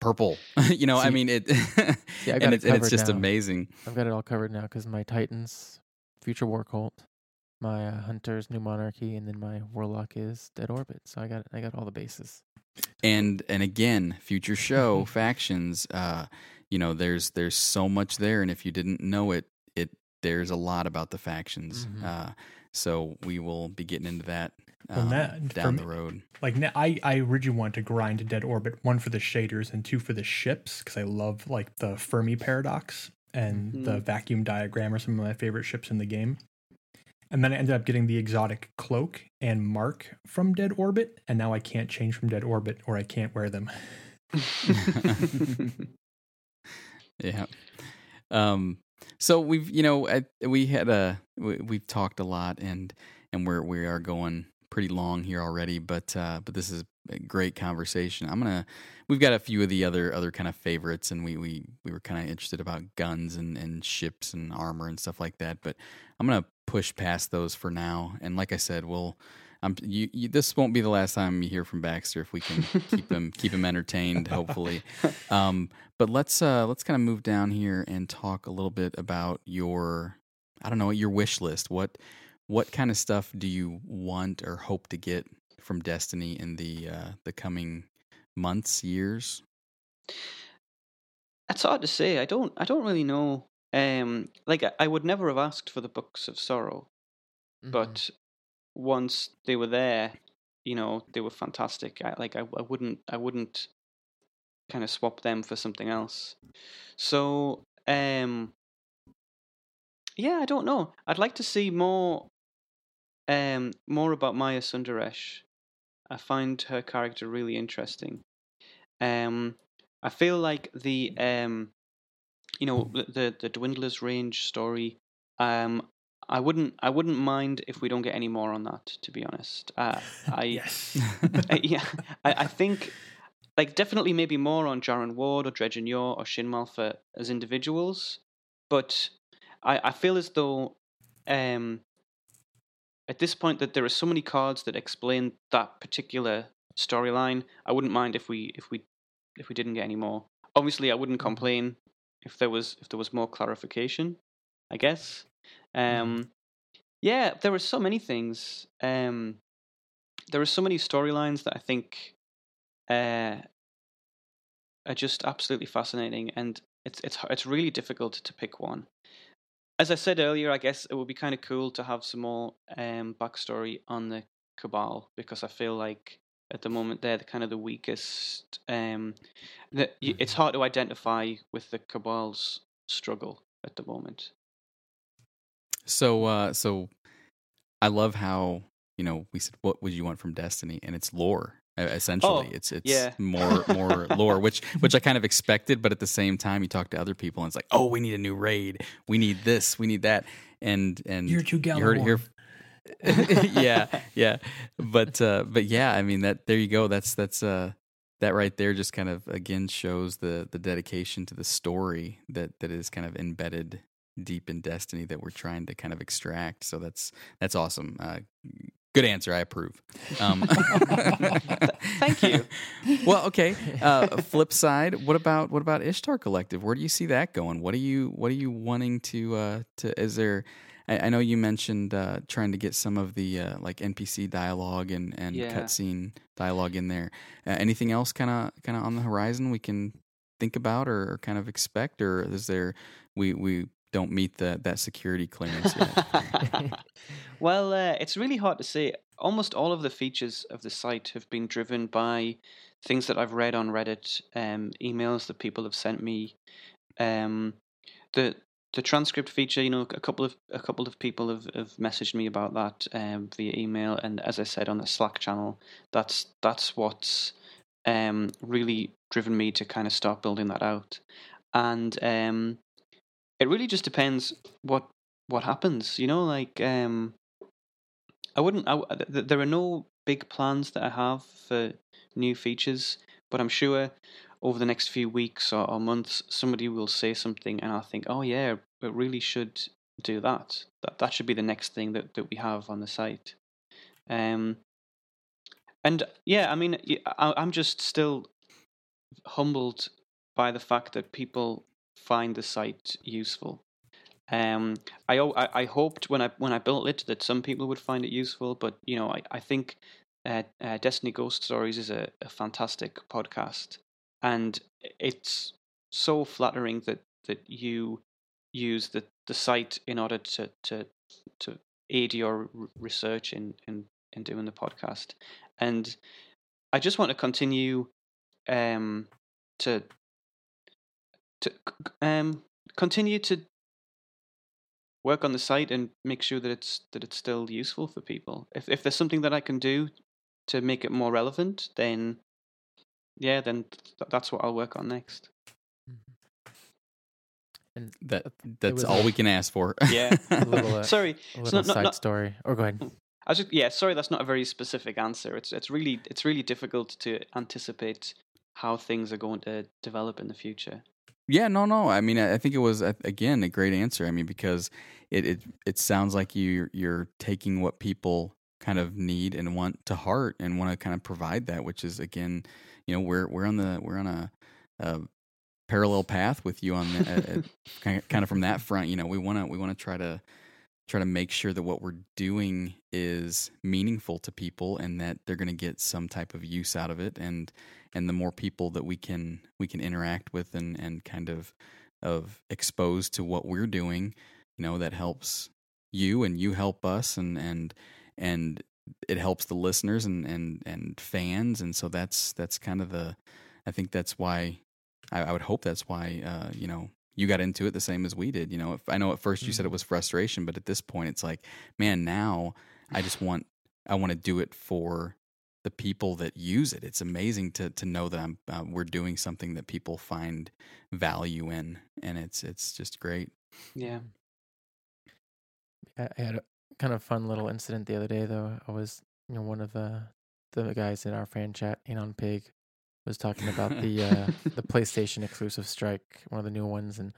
purple. you know, I mean it, I got and, it it's, and it's just now. amazing. I've got it all covered now because my Titans, Future War Cult, my uh, Hunters, New Monarchy, and then my Warlock is Dead Orbit. So I got I got all the bases. and and again future show factions uh you know there's there's so much there and if you didn't know it it there's a lot about the factions Mhm. uh so we will be getting into that Well, um, that- down for the me- road Like I, I originally wanted to grind Dead Orbit one for the shaders and two for the ships because I love like the Fermi paradox and the Mhm. vacuum diagram are some of my favorite ships in the game. And then I ended up getting the exotic cloak and mark from Dead Orbit, and now I can't change from Dead Orbit or I can't wear them. yeah. Um so we've you know I, we had a we, we've talked a lot and and we're we are going pretty long here already but uh but this is a great conversation. I'm gonna we've got a few of the other other kind of favorites and we we we were kind of interested about guns and and ships and armor and stuff like that but i'm gonna push past those for now and like i said we'll I'm, you, you, this won't be the last time you hear from Baxter if we can keep him keep him entertained. Hopefully, um, but let's uh, let's kind of move down here and talk a little bit about your I don't know your wish list. What what kind of stuff do you want or hope to get from Destiny in the uh, the coming months, years? It's hard to say. I don't. I don't really know. Um, like I, would never have asked for the books of sorrow, Mm-hmm. but once they were there, you know, they were fantastic. I, like I, I wouldn't. I wouldn't kind of swap them for something else. So, um, yeah, I don't know. I'd like to see more, um, more about Maya Sundaresh. I find her character really interesting. Um, I feel like the um, you know, the the, Dwindler's Range story. Um, I wouldn't I wouldn't mind if we don't get any more on that. To be honest, uh, I yes. uh, yeah, I, I think like definitely maybe more on Jaren Ward or Dredgen Yor or Shin Malphur as individuals, but I, I feel as though um at this point that there are so many cards that explain that particular storyline. I wouldn't mind if we if we if we didn't get any more. Obviously, I wouldn't complain if there was if there was more clarification. I guess. Um, yeah, there were so many things. Um, there are so many storylines that I think uh, are just absolutely fascinating, and it's it's it's really difficult to pick one. As I said earlier, I guess it would be kind of cool to have some more um, backstory on the Cabal because I feel like at the moment they're the kind of the weakest. Um, that y it's hard to identify with the Cabal's struggle at the moment. So uh, so I love how you know we said what would you want from Destiny, and it's lore. uh, Essentially, Oh, it's it's yeah. more more lore, which which I kind of expected, but at the same time, you talk to other people, and it's like, oh, we need a new raid, we need this, we need that, and and Year two you heard it here. yeah, yeah, but uh, but yeah, I mean that. There you go. That's that's uh, that right there. Just kind of again shows the the dedication to the story that that is kind of embedded deep in Destiny that we're trying to kind of extract. So that's that's awesome. Uh, good answer. I approve. Um, Thank you. well, okay. Uh, flip side, what about what about Ishtar Collective? Where do you see that going? What are you what are you wanting to uh, to? Is there? I, I know you mentioned uh, trying to get some of the uh, like NPC dialogue and and Yeah. cutscene dialogue in there. Uh, anything else kind of kind of on the horizon we can think about or, or kind of expect, or is there we we don't meet the that security clearance yet? well, uh, it's really hard to say. Almost all of the features of the site have been driven by things that I've read on Reddit, um, emails that people have sent me. Um, the the transcript feature, you know, a couple of a couple of people have, have messaged me about that um, via email, and as I said on the Slack channel, that's that's what's um, really driven me to kind of start building that out, and um, it really just depends what what happens. You know, like um, I wouldn't. I, th- th- there are no big plans that I have for new features, but I'm sure over the next few weeks or, or months, somebody will say something, and I'll think, oh yeah, it really should do that. That that should be the next thing that, that we have on the site. Um, and yeah, I mean, I'm just still humbled by the fact that people find the site useful. Um, I, I I hoped when I when I built it that some people would find it useful, but you know I I think uh, uh, Destiny Ghost Stories is a, a fantastic podcast, and it's so flattering that that you use the the site in order to to to aid your research in in in doing the podcast, and I just want to continue um to to um continue to work on the site and make sure that it's that it's still useful for people. If if there's something that I can do to make it more relevant, then yeah, then th- that's what I'll work on next. And That that's all a- we can ask for. Yeah. A little, uh, Sorry, a it's little not, not, side not story. Or go ahead. I just yeah, sorry, that's not a very specific answer. It's it's really it's really difficult to anticipate how things are going to develop in the future. Yeah, no, no. I mean, I I think it was again a great answer. I mean, because it it it sounds like you you're taking what people kind of need and want to heart and want to kind of provide that, which is again, you know, we're we're on the we're on a, a parallel path with you on the, uh, kind of from that front. You know, we want to we want to try to try to make sure that what we're doing is meaningful to people and that they're going to get some type of use out of it and and the more people that we can we can interact with and and kind of of exposed to what we're doing you know that helps you and you help us and and and it helps the listeners and and and fans and so that's that's kind of the i think that's why i, I would hope that's why uh you know you got into it the same as we did you know if, i know at 1st you said it was frustration but at this point it's like man now i just want i want to do it for the people that use it. It's amazing to to know that I'm uh, we're doing something that people find value in, and it's it's just great. Yeah. I I had a kind of fun little incident the other day though. I was you know one of the the guys in our fan chat, Anon Pig, was talking about the uh the PlayStation exclusive strike, one of the new ones, and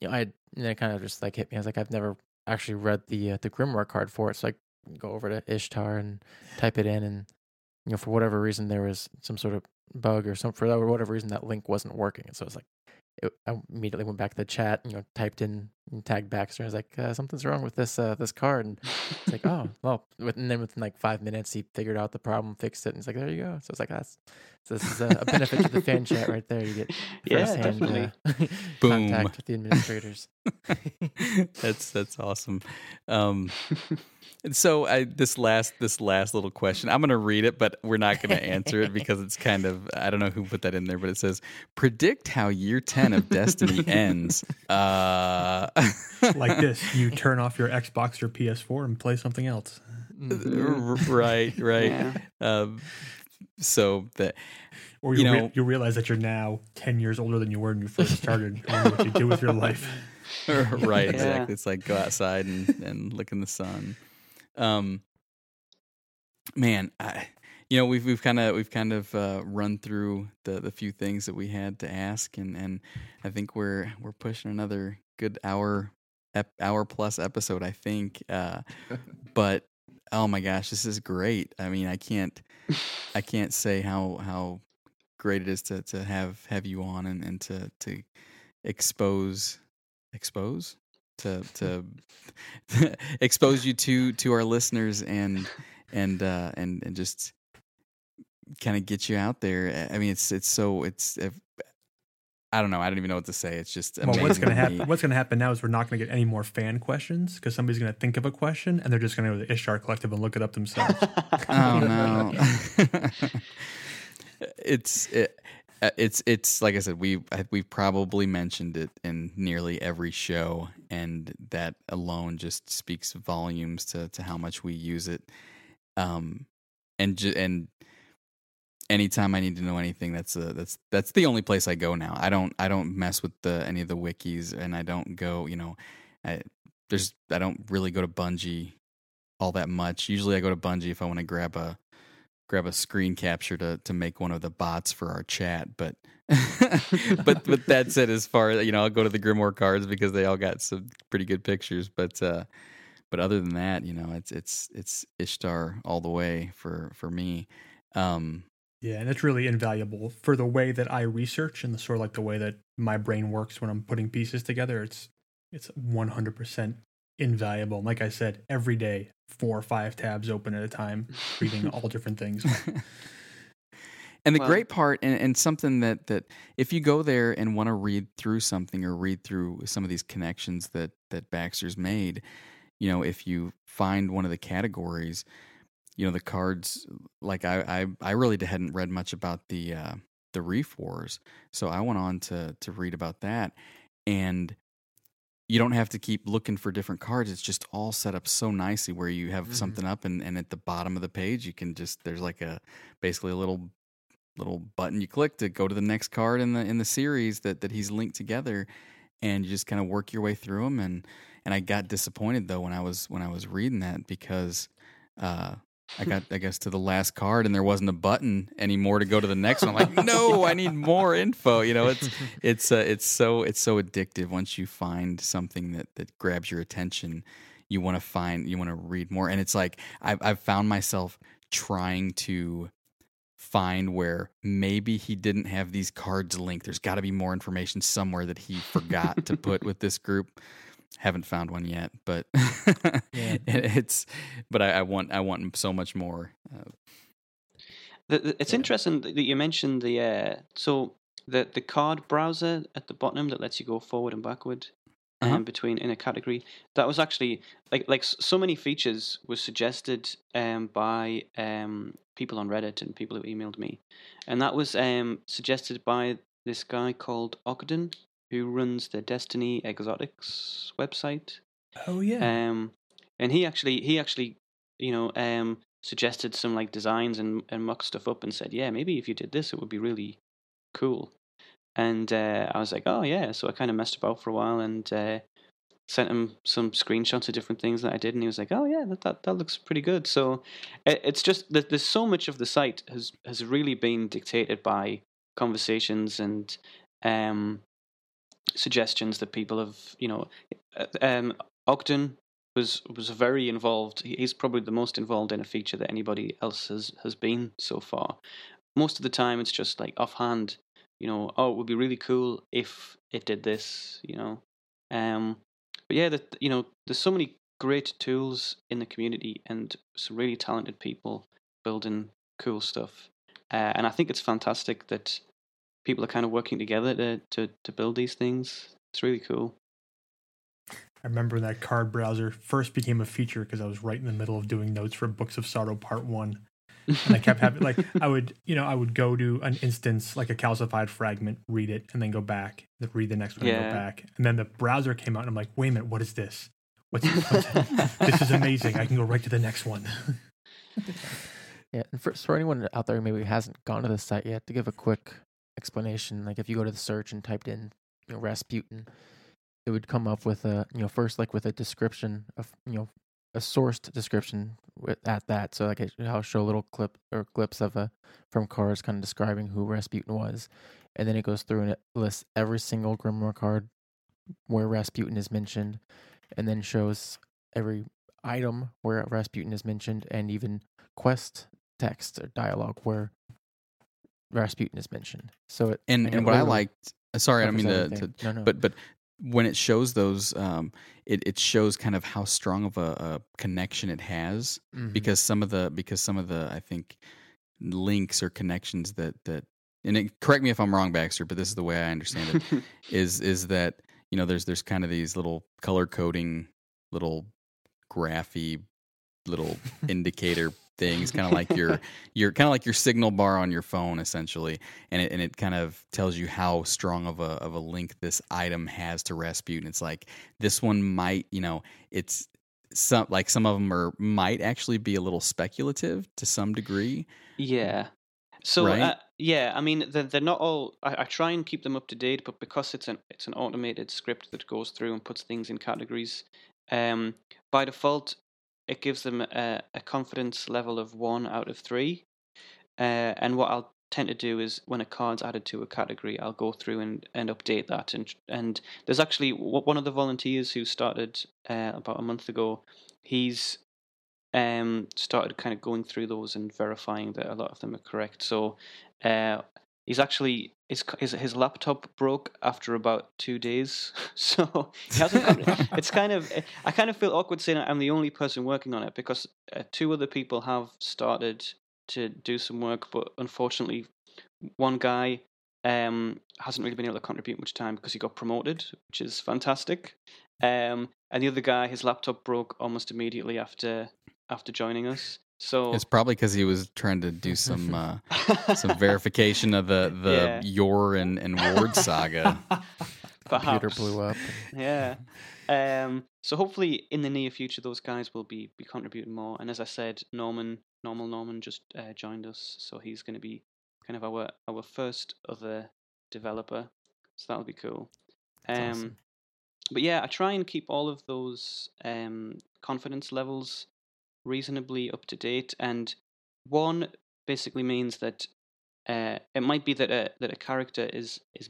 you know I and it kind of just like hit me. I was like, I've never actually read the uh, the Grimoire card for it, so I go over to Ishtar and type it in, and you know for whatever reason there was some sort of bug or some for whatever reason that link wasn't working, and so it's like it, I immediately went back to the chat, you know, typed in and tagged Baxter. I was like, uh, something's wrong with this uh, this card, and it's like, oh, well, and then within like five minutes, he figured out the problem, fixed it, and he's like, there you go. So it's like, that's so this is a, benefit to the fan chat right there. You get yeah, firsthand definitely. uh, Boom. contact with the administrators. that's that's awesome. Um, and so I, this last this last little question, I'm going to read it, but we're not going to answer it because it's kind of I don't know who put that in there, but it says predict how year ten of Destiny ends. Uh, like this, you turn off your Xbox or PS4 and play something else. Mm-hmm. right, right. Yeah. Um, so that Or You you, rea- know- you realize that you're now 10 years older than you were when you first started. I what you do with your life. right, Yeah. exactly. It's like go outside and, and look in the sun. Um, man, I, you know, we've we've kind of we've kind of uh, run through the the few things that we had to ask, and and I think we're we're pushing another good hour ep, hour plus episode. I think, uh, but oh my gosh, this is great. I mean, I can't I can't say how how great it is to to have have you on and and to to expose expose to to expose you to to our listeners and and uh and and just kind of get you out there i mean it's it's so it's if, i don't know i don't even know what to say it's just Well, what's amazing going to to happen? What's going to happen now is we're not going to get any more fan questions because somebody's going to think of a question and they're just going to go to the Ishtar Collective and look it up themselves. oh no it's it, uh, it's it's like i said we we've probably mentioned it in nearly every show and that alone just speaks volumes to to how much we use it um and ju- and anytime i need to know anything that's a, that's that's the only place i go now. I don't i don't mess with the any of the wikis and i don't go you know I, there's i don't really go to bungie all that much. Usually i go to bungie if i want to grab a grab a screen capture to to make one of the bots for our chat but but but that said as far as you know i'll go to the grimoire cards because they all got some pretty good pictures but uh but other than that you know it's it's it's ishtar all the way for for me. Um Yeah, and it's really invaluable for the way that I research and the sort of like the way that my brain works when I'm putting pieces together. It's it's 100% invaluable. Like I said, every day, four or five tabs open at a time, reading all different things. And the Well- great part, and, and something that that if you go there and want to read through something or read through some of these connections that that Baxter's made, you know, if you find one of the categories, you know, the cards. Like I I, I really hadn't read much about the uh, the Reef Wars, so I went on to to read about that, and you don't have to keep looking for different cards. It's just all set up so nicely where you have Mhm. something up and, and at the bottom of the page you can just there's like a basically a little little button you click to go to the next card in the in the series that that he's linked together and you just kind of work your way through them and and I got disappointed though when I was when I was reading that because uh I got I guess to the last card and there wasn't a button anymore to go to the next one. I'm like, no, I need more info. You know, it's it's uh, it's so it's so addictive once you find something that that grabs your attention. You want to find you want to read more, and it's like I've I've found myself trying to find where maybe he didn't have these cards linked. There's got to be more information somewhere that he forgot to put with this group. Haven't found one yet, but it's but I, I want I want so much more. Uh, The, the, it's Yeah. interesting that you mentioned the uh, so the the card browser at the bottom that lets you go forward and backward um, Uh-huh. between in a category. That was actually like like so many features was suggested um, by um, people on Reddit and people who emailed me, and that was um, suggested by this guy called Ogden who runs the Destiny Exotics website. oh yeah. Um, and he actually he actually you know um suggested some like designs and and mock stuff up and said, yeah, maybe if you did this, it would be really cool. And uh, I was like, oh yeah. So I kind of messed about for a while and uh, sent him some screenshots of different things that I did, and he was like, oh yeah, that that, that looks pretty good. So it, it's just that there's so much of the site has has really been dictated by conversations and um suggestions that people have you know um ogden was was very involved. He's probably the most involved in a feature that anybody else has has been so far. Most of the time it's just like offhand you know oh it would be really cool if it did this you know? Um but yeah that you know there's so many great tools in the community and some really talented people building cool stuff. Uh, and i think it's fantastic that people are kind of working together to to, to build these things it's really cool I remember when that card browser first became a feature because I was right in the middle of doing notes for Books of Sorrow Part One, and I kept having like I would you know I would go to an instance like a calcified fragment, read it, and then go back, then read the next one, and go back, and then the browser came out, and I'm like, wait a minute, what is this? What's, what's this is amazing. I can go right to the next one. Yeah, and for, for anyone out there who maybe hasn't gone to the site yet, to give a quick explanation, like if you go to the search and typed in you know, Rasputin, it would come up with a you know first like with a description of you know a sourced description with, at that. So like I'll show a little clip or clips of a from cards kind of describing who Rasputin was, and then it goes through and it lists every single Grimoire card where Rasputin is mentioned, and then shows every item where Rasputin is mentioned, and even quest text or dialogue where Rasputin is mentioned. So it and like, and what I liked, sorry, I don't mean to, to no, no. but but when it shows those, um, it it shows kind of how strong of a, a connection it has Mhm. because some of the because some of the I think links or connections that that and it, correct me if I'm wrong, Baxter, but this is the way I understand it is is that you know there's there's kind of these little color coding little graphy little indicator things kind of like your your kind of like your signal bar on your phone essentially and it and it kind of tells you how strong of a of a link this item has to Rasputin it's like this one might you know it's some like some of them are might actually be a little speculative to some degree Yeah. So Right? uh, yeah, I mean they're, they're not all. I, I try and keep them up to date, but because it's an it's an automated script that goes through and puts things in categories, um, by default it gives them a, a confidence level of one out of three. Uh, and what I'll tend to do is when a card's added to a category, I'll go through and, and update that. And and there's actually one of the volunteers who started uh, about a month ago. He's um, started kind of going through those and verifying that a lot of them are correct. So uh, he's actually his, his his laptop broke after about two days, so he hasn't. Got, it's kind of I kind of feel awkward saying I'm the only person working on it because uh, two other people have started to do some work, but unfortunately, one guy um, hasn't really been able to contribute much time because he got promoted, which is fantastic. Um, and the other guy, his laptop broke almost immediately after after joining us. So It's probably because he was trying to do some uh, some verification of the the Yeah. Yor and, and Ward saga. Computer blew up. yeah. Um, so hopefully in the near future those guys will be be contributing more. And as I said, Norman, normal Norman just uh, joined us, so he's going to be kind of our our first other developer. So that'll be cool. Um, awesome. but yeah, I try and keep all of those um, confidence levels reasonably up to date. And one basically means that uh, it might be that a that a character is is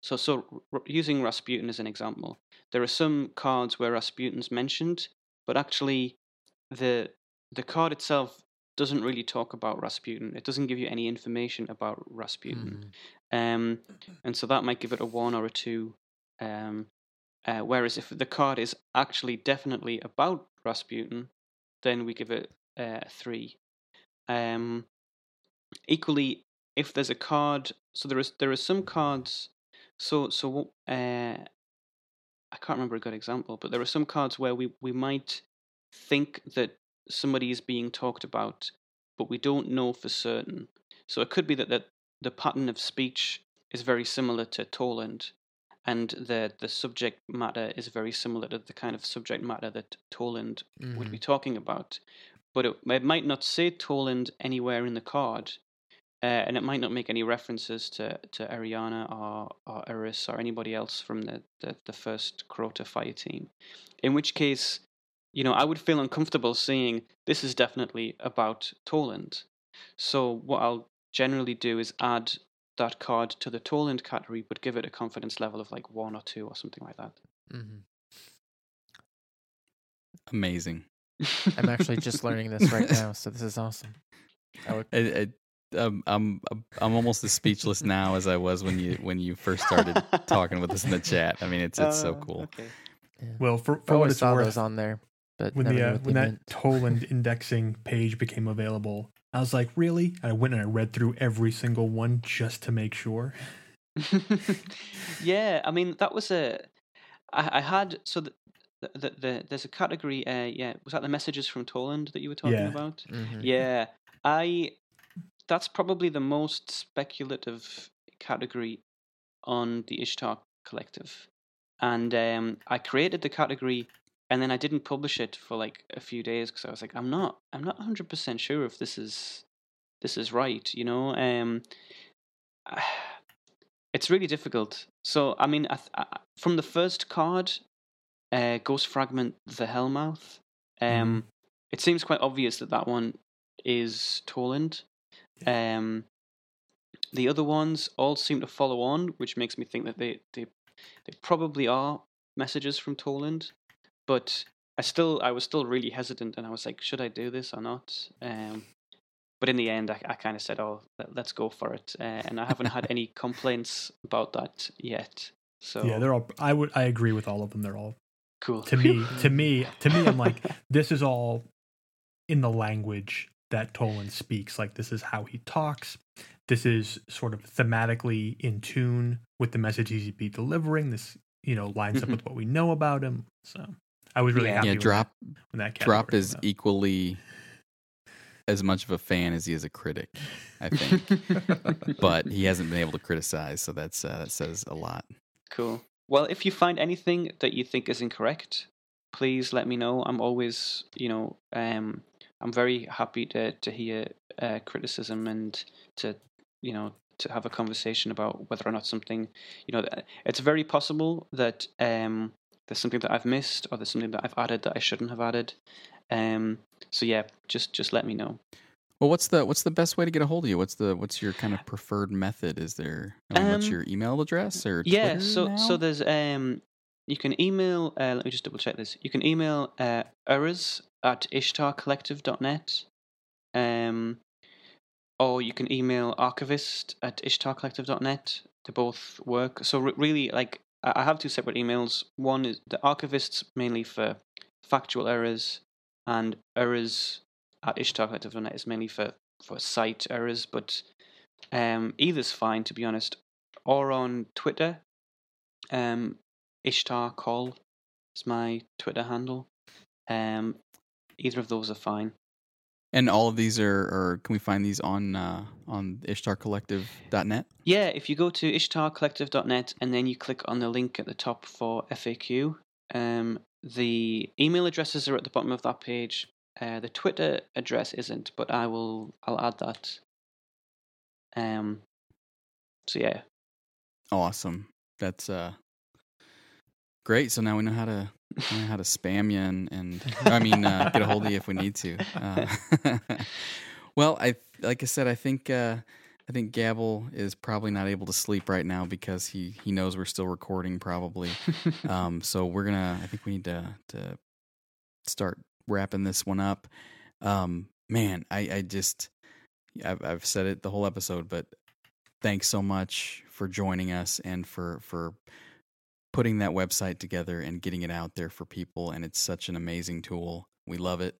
so so r- using Rasputin as an example. There are some cards where Rasputin's mentioned, but actually the the card itself doesn't really talk about Rasputin. It doesn't give you any information about Rasputin. Um, and so that might give it a one or a two. Um, uh, whereas if the card is actually definitely about Rasputin, then we give it uh, a three. Um, equally, if there's a card, so there is there are some cards. So so uh, I can't remember a good example, but there are some cards where we we might think that somebody is being talked about, but we don't know for certain. So it could be that, that the pattern of speech is very similar to Toland, and the the subject matter is very similar to the kind of subject matter that Toland would be talking about. But it, it might not say Toland anywhere in the card, uh, and it might not make any references to, to Eriana or, or Eris or anybody else from the, the, the first Crota fire team. In which case, you know, I would feel uncomfortable saying this is definitely about Toland. So what I'll generally do is add that card to the Toland category, but give it a confidence level of like one or two or something like that. Mhm. Amazing. I'm actually just learning this right now, so this is awesome. I would, I, I, um, I'm I'm almost as speechless now as I was when you when you first started talking with us in the chat. I mean, it's it's so Uh, cool. Okay. yeah. Well, for, I for what it's saw worth, those on there, but when never the uh, what they when that meant. Toland indexing page became available, I was like, really? And I went and I read through every single one just to make sure. yeah, I mean that was a. I, I had so the, the, the, the there's a category. Uh, yeah, was that the messages from Toland that you were talking Yeah. about? Mhm. Yeah, I. That's probably the most speculative category on the Ishtar Collective, and um, I created the category, and then I didn't publish it for like a few days because I was like, I'm not, I'm not 100 percent sure if this is, this is right. You know, um, it's really difficult. So I mean, I th- I, from the first card, uh, Ghost Fragment, the Hellmouth. Um, it seems quite obvious that that one is Toland. Um, the other ones all seem to follow on, which makes me think that they they they probably are messages from Toland. But I still I was still really hesitant, and I was like, should I do this or not? Um, but in the end, I, I kind of said, "Oh, let, let's go for it," uh, and I haven't had any complaints about that yet. So Yeah, they're all. I would. I agree with all of them. They're all cool. to me. to me. To me, I'm like, this is all in the language that Toland speaks. Like this is how he talks. This is sort of thematically in tune with the message he's be delivering. This, you know, lines up Mhm. with what we know about him. So I was really Yeah. happy. Yeah, drop when that drop is came out. equally as much of a fan as he is a critic, I think. but he hasn't been able to criticize, so that's uh, that says a lot. Cool. Well, if you find anything that you think is incorrect, please let me know. I'm always, you know, um, I'm very happy to to hear uh, criticism and to, you know, to have a conversation about whether or not something, you know, it's very possible that um, there's something that I've missed or there's something that I've added that I shouldn't have added. Um, so yeah, just just let me know. Well, what's the what's the best way to get a hold of you? What's the what's your kind of preferred method? Is there I mean, what's Um, your email address or yeah Twitter so so now? there's um you can email. Uh, let me just double check this. You can email uh, errors at ishtarcollective.net, um, or you can email archivist at ishtarcollective.net. They both work. So re- really, like I have two separate emails. One is the archivists mainly for factual errors, and errors at ishtarcollective.net is mainly for for site errors. But um, either's fine, to be honest. Or on Twitter, um, Ishtar Call is my Twitter handle. Um, either of those are fine. And all of these are, or can we find these on uh, on ishtarcollective.net? Yeah, if you go to ishtarcollective.net and then you click on the link at the top for FAQ, um, the email addresses are at the bottom of that page. Uh, the Twitter address isn't, but I will. I'll add that. Um. So yeah, Awesome. That's uh great. So now we know how to know how to spam you and, and I mean uh, get a hold of you if we need to. Uh, well, I like I said, I think uh, I think Gabble is probably not able to sleep right now because he he knows we're still recording probably. um, so we're gonna. I think we need to to start wrapping this one up. Um, man, I I just I've I've said it the whole episode, but thanks so much for joining us and for for putting that website together and getting it out there for people. And it's such an amazing tool. We love it.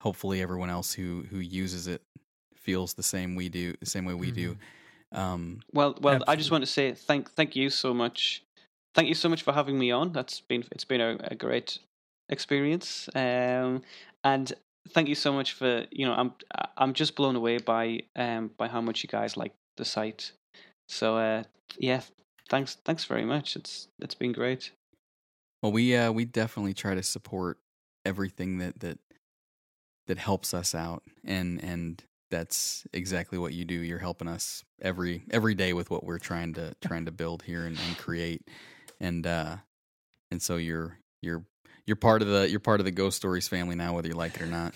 Hopefully, everyone else who who uses it feels the same we do, the same way we do. Um, Well, well, I just Absolutely. want to say thank thank you so much. Thank you so much for having me on. That's been it's been a, a great experience. Um, and thank you so much for you know I'm I'm just blown away by um by how much you guys like the site. So uh yeah, thanks thanks very much. It's it's been great. Well, we uh, we definitely try to support everything that that that helps us out, and and that's exactly what you do. You're helping us every every day with what we're trying to trying to build here and, and create, and uh, and so you're you're you're part of the you're part of the Ghost Stories family now, whether you like it or not.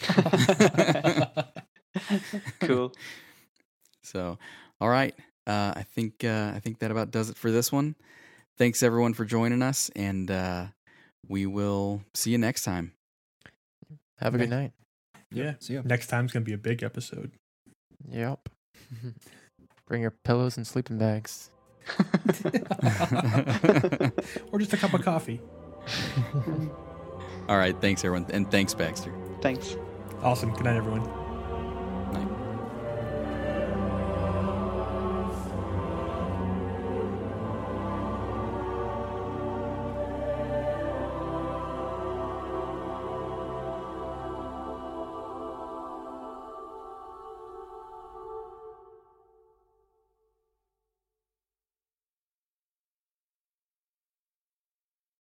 cool. So, all right. Uh, I think uh, I think that about does it for this one. Thanks everyone for joining us, and uh, we will see you next time. Have a good night. Yeah. See you. Next time's gonna be a big episode. Yep. Bring your pillows and sleeping bags. or just a cup of coffee. All right. Thanks everyone, and thanks Baxter. Thanks. Awesome. Good night, everyone.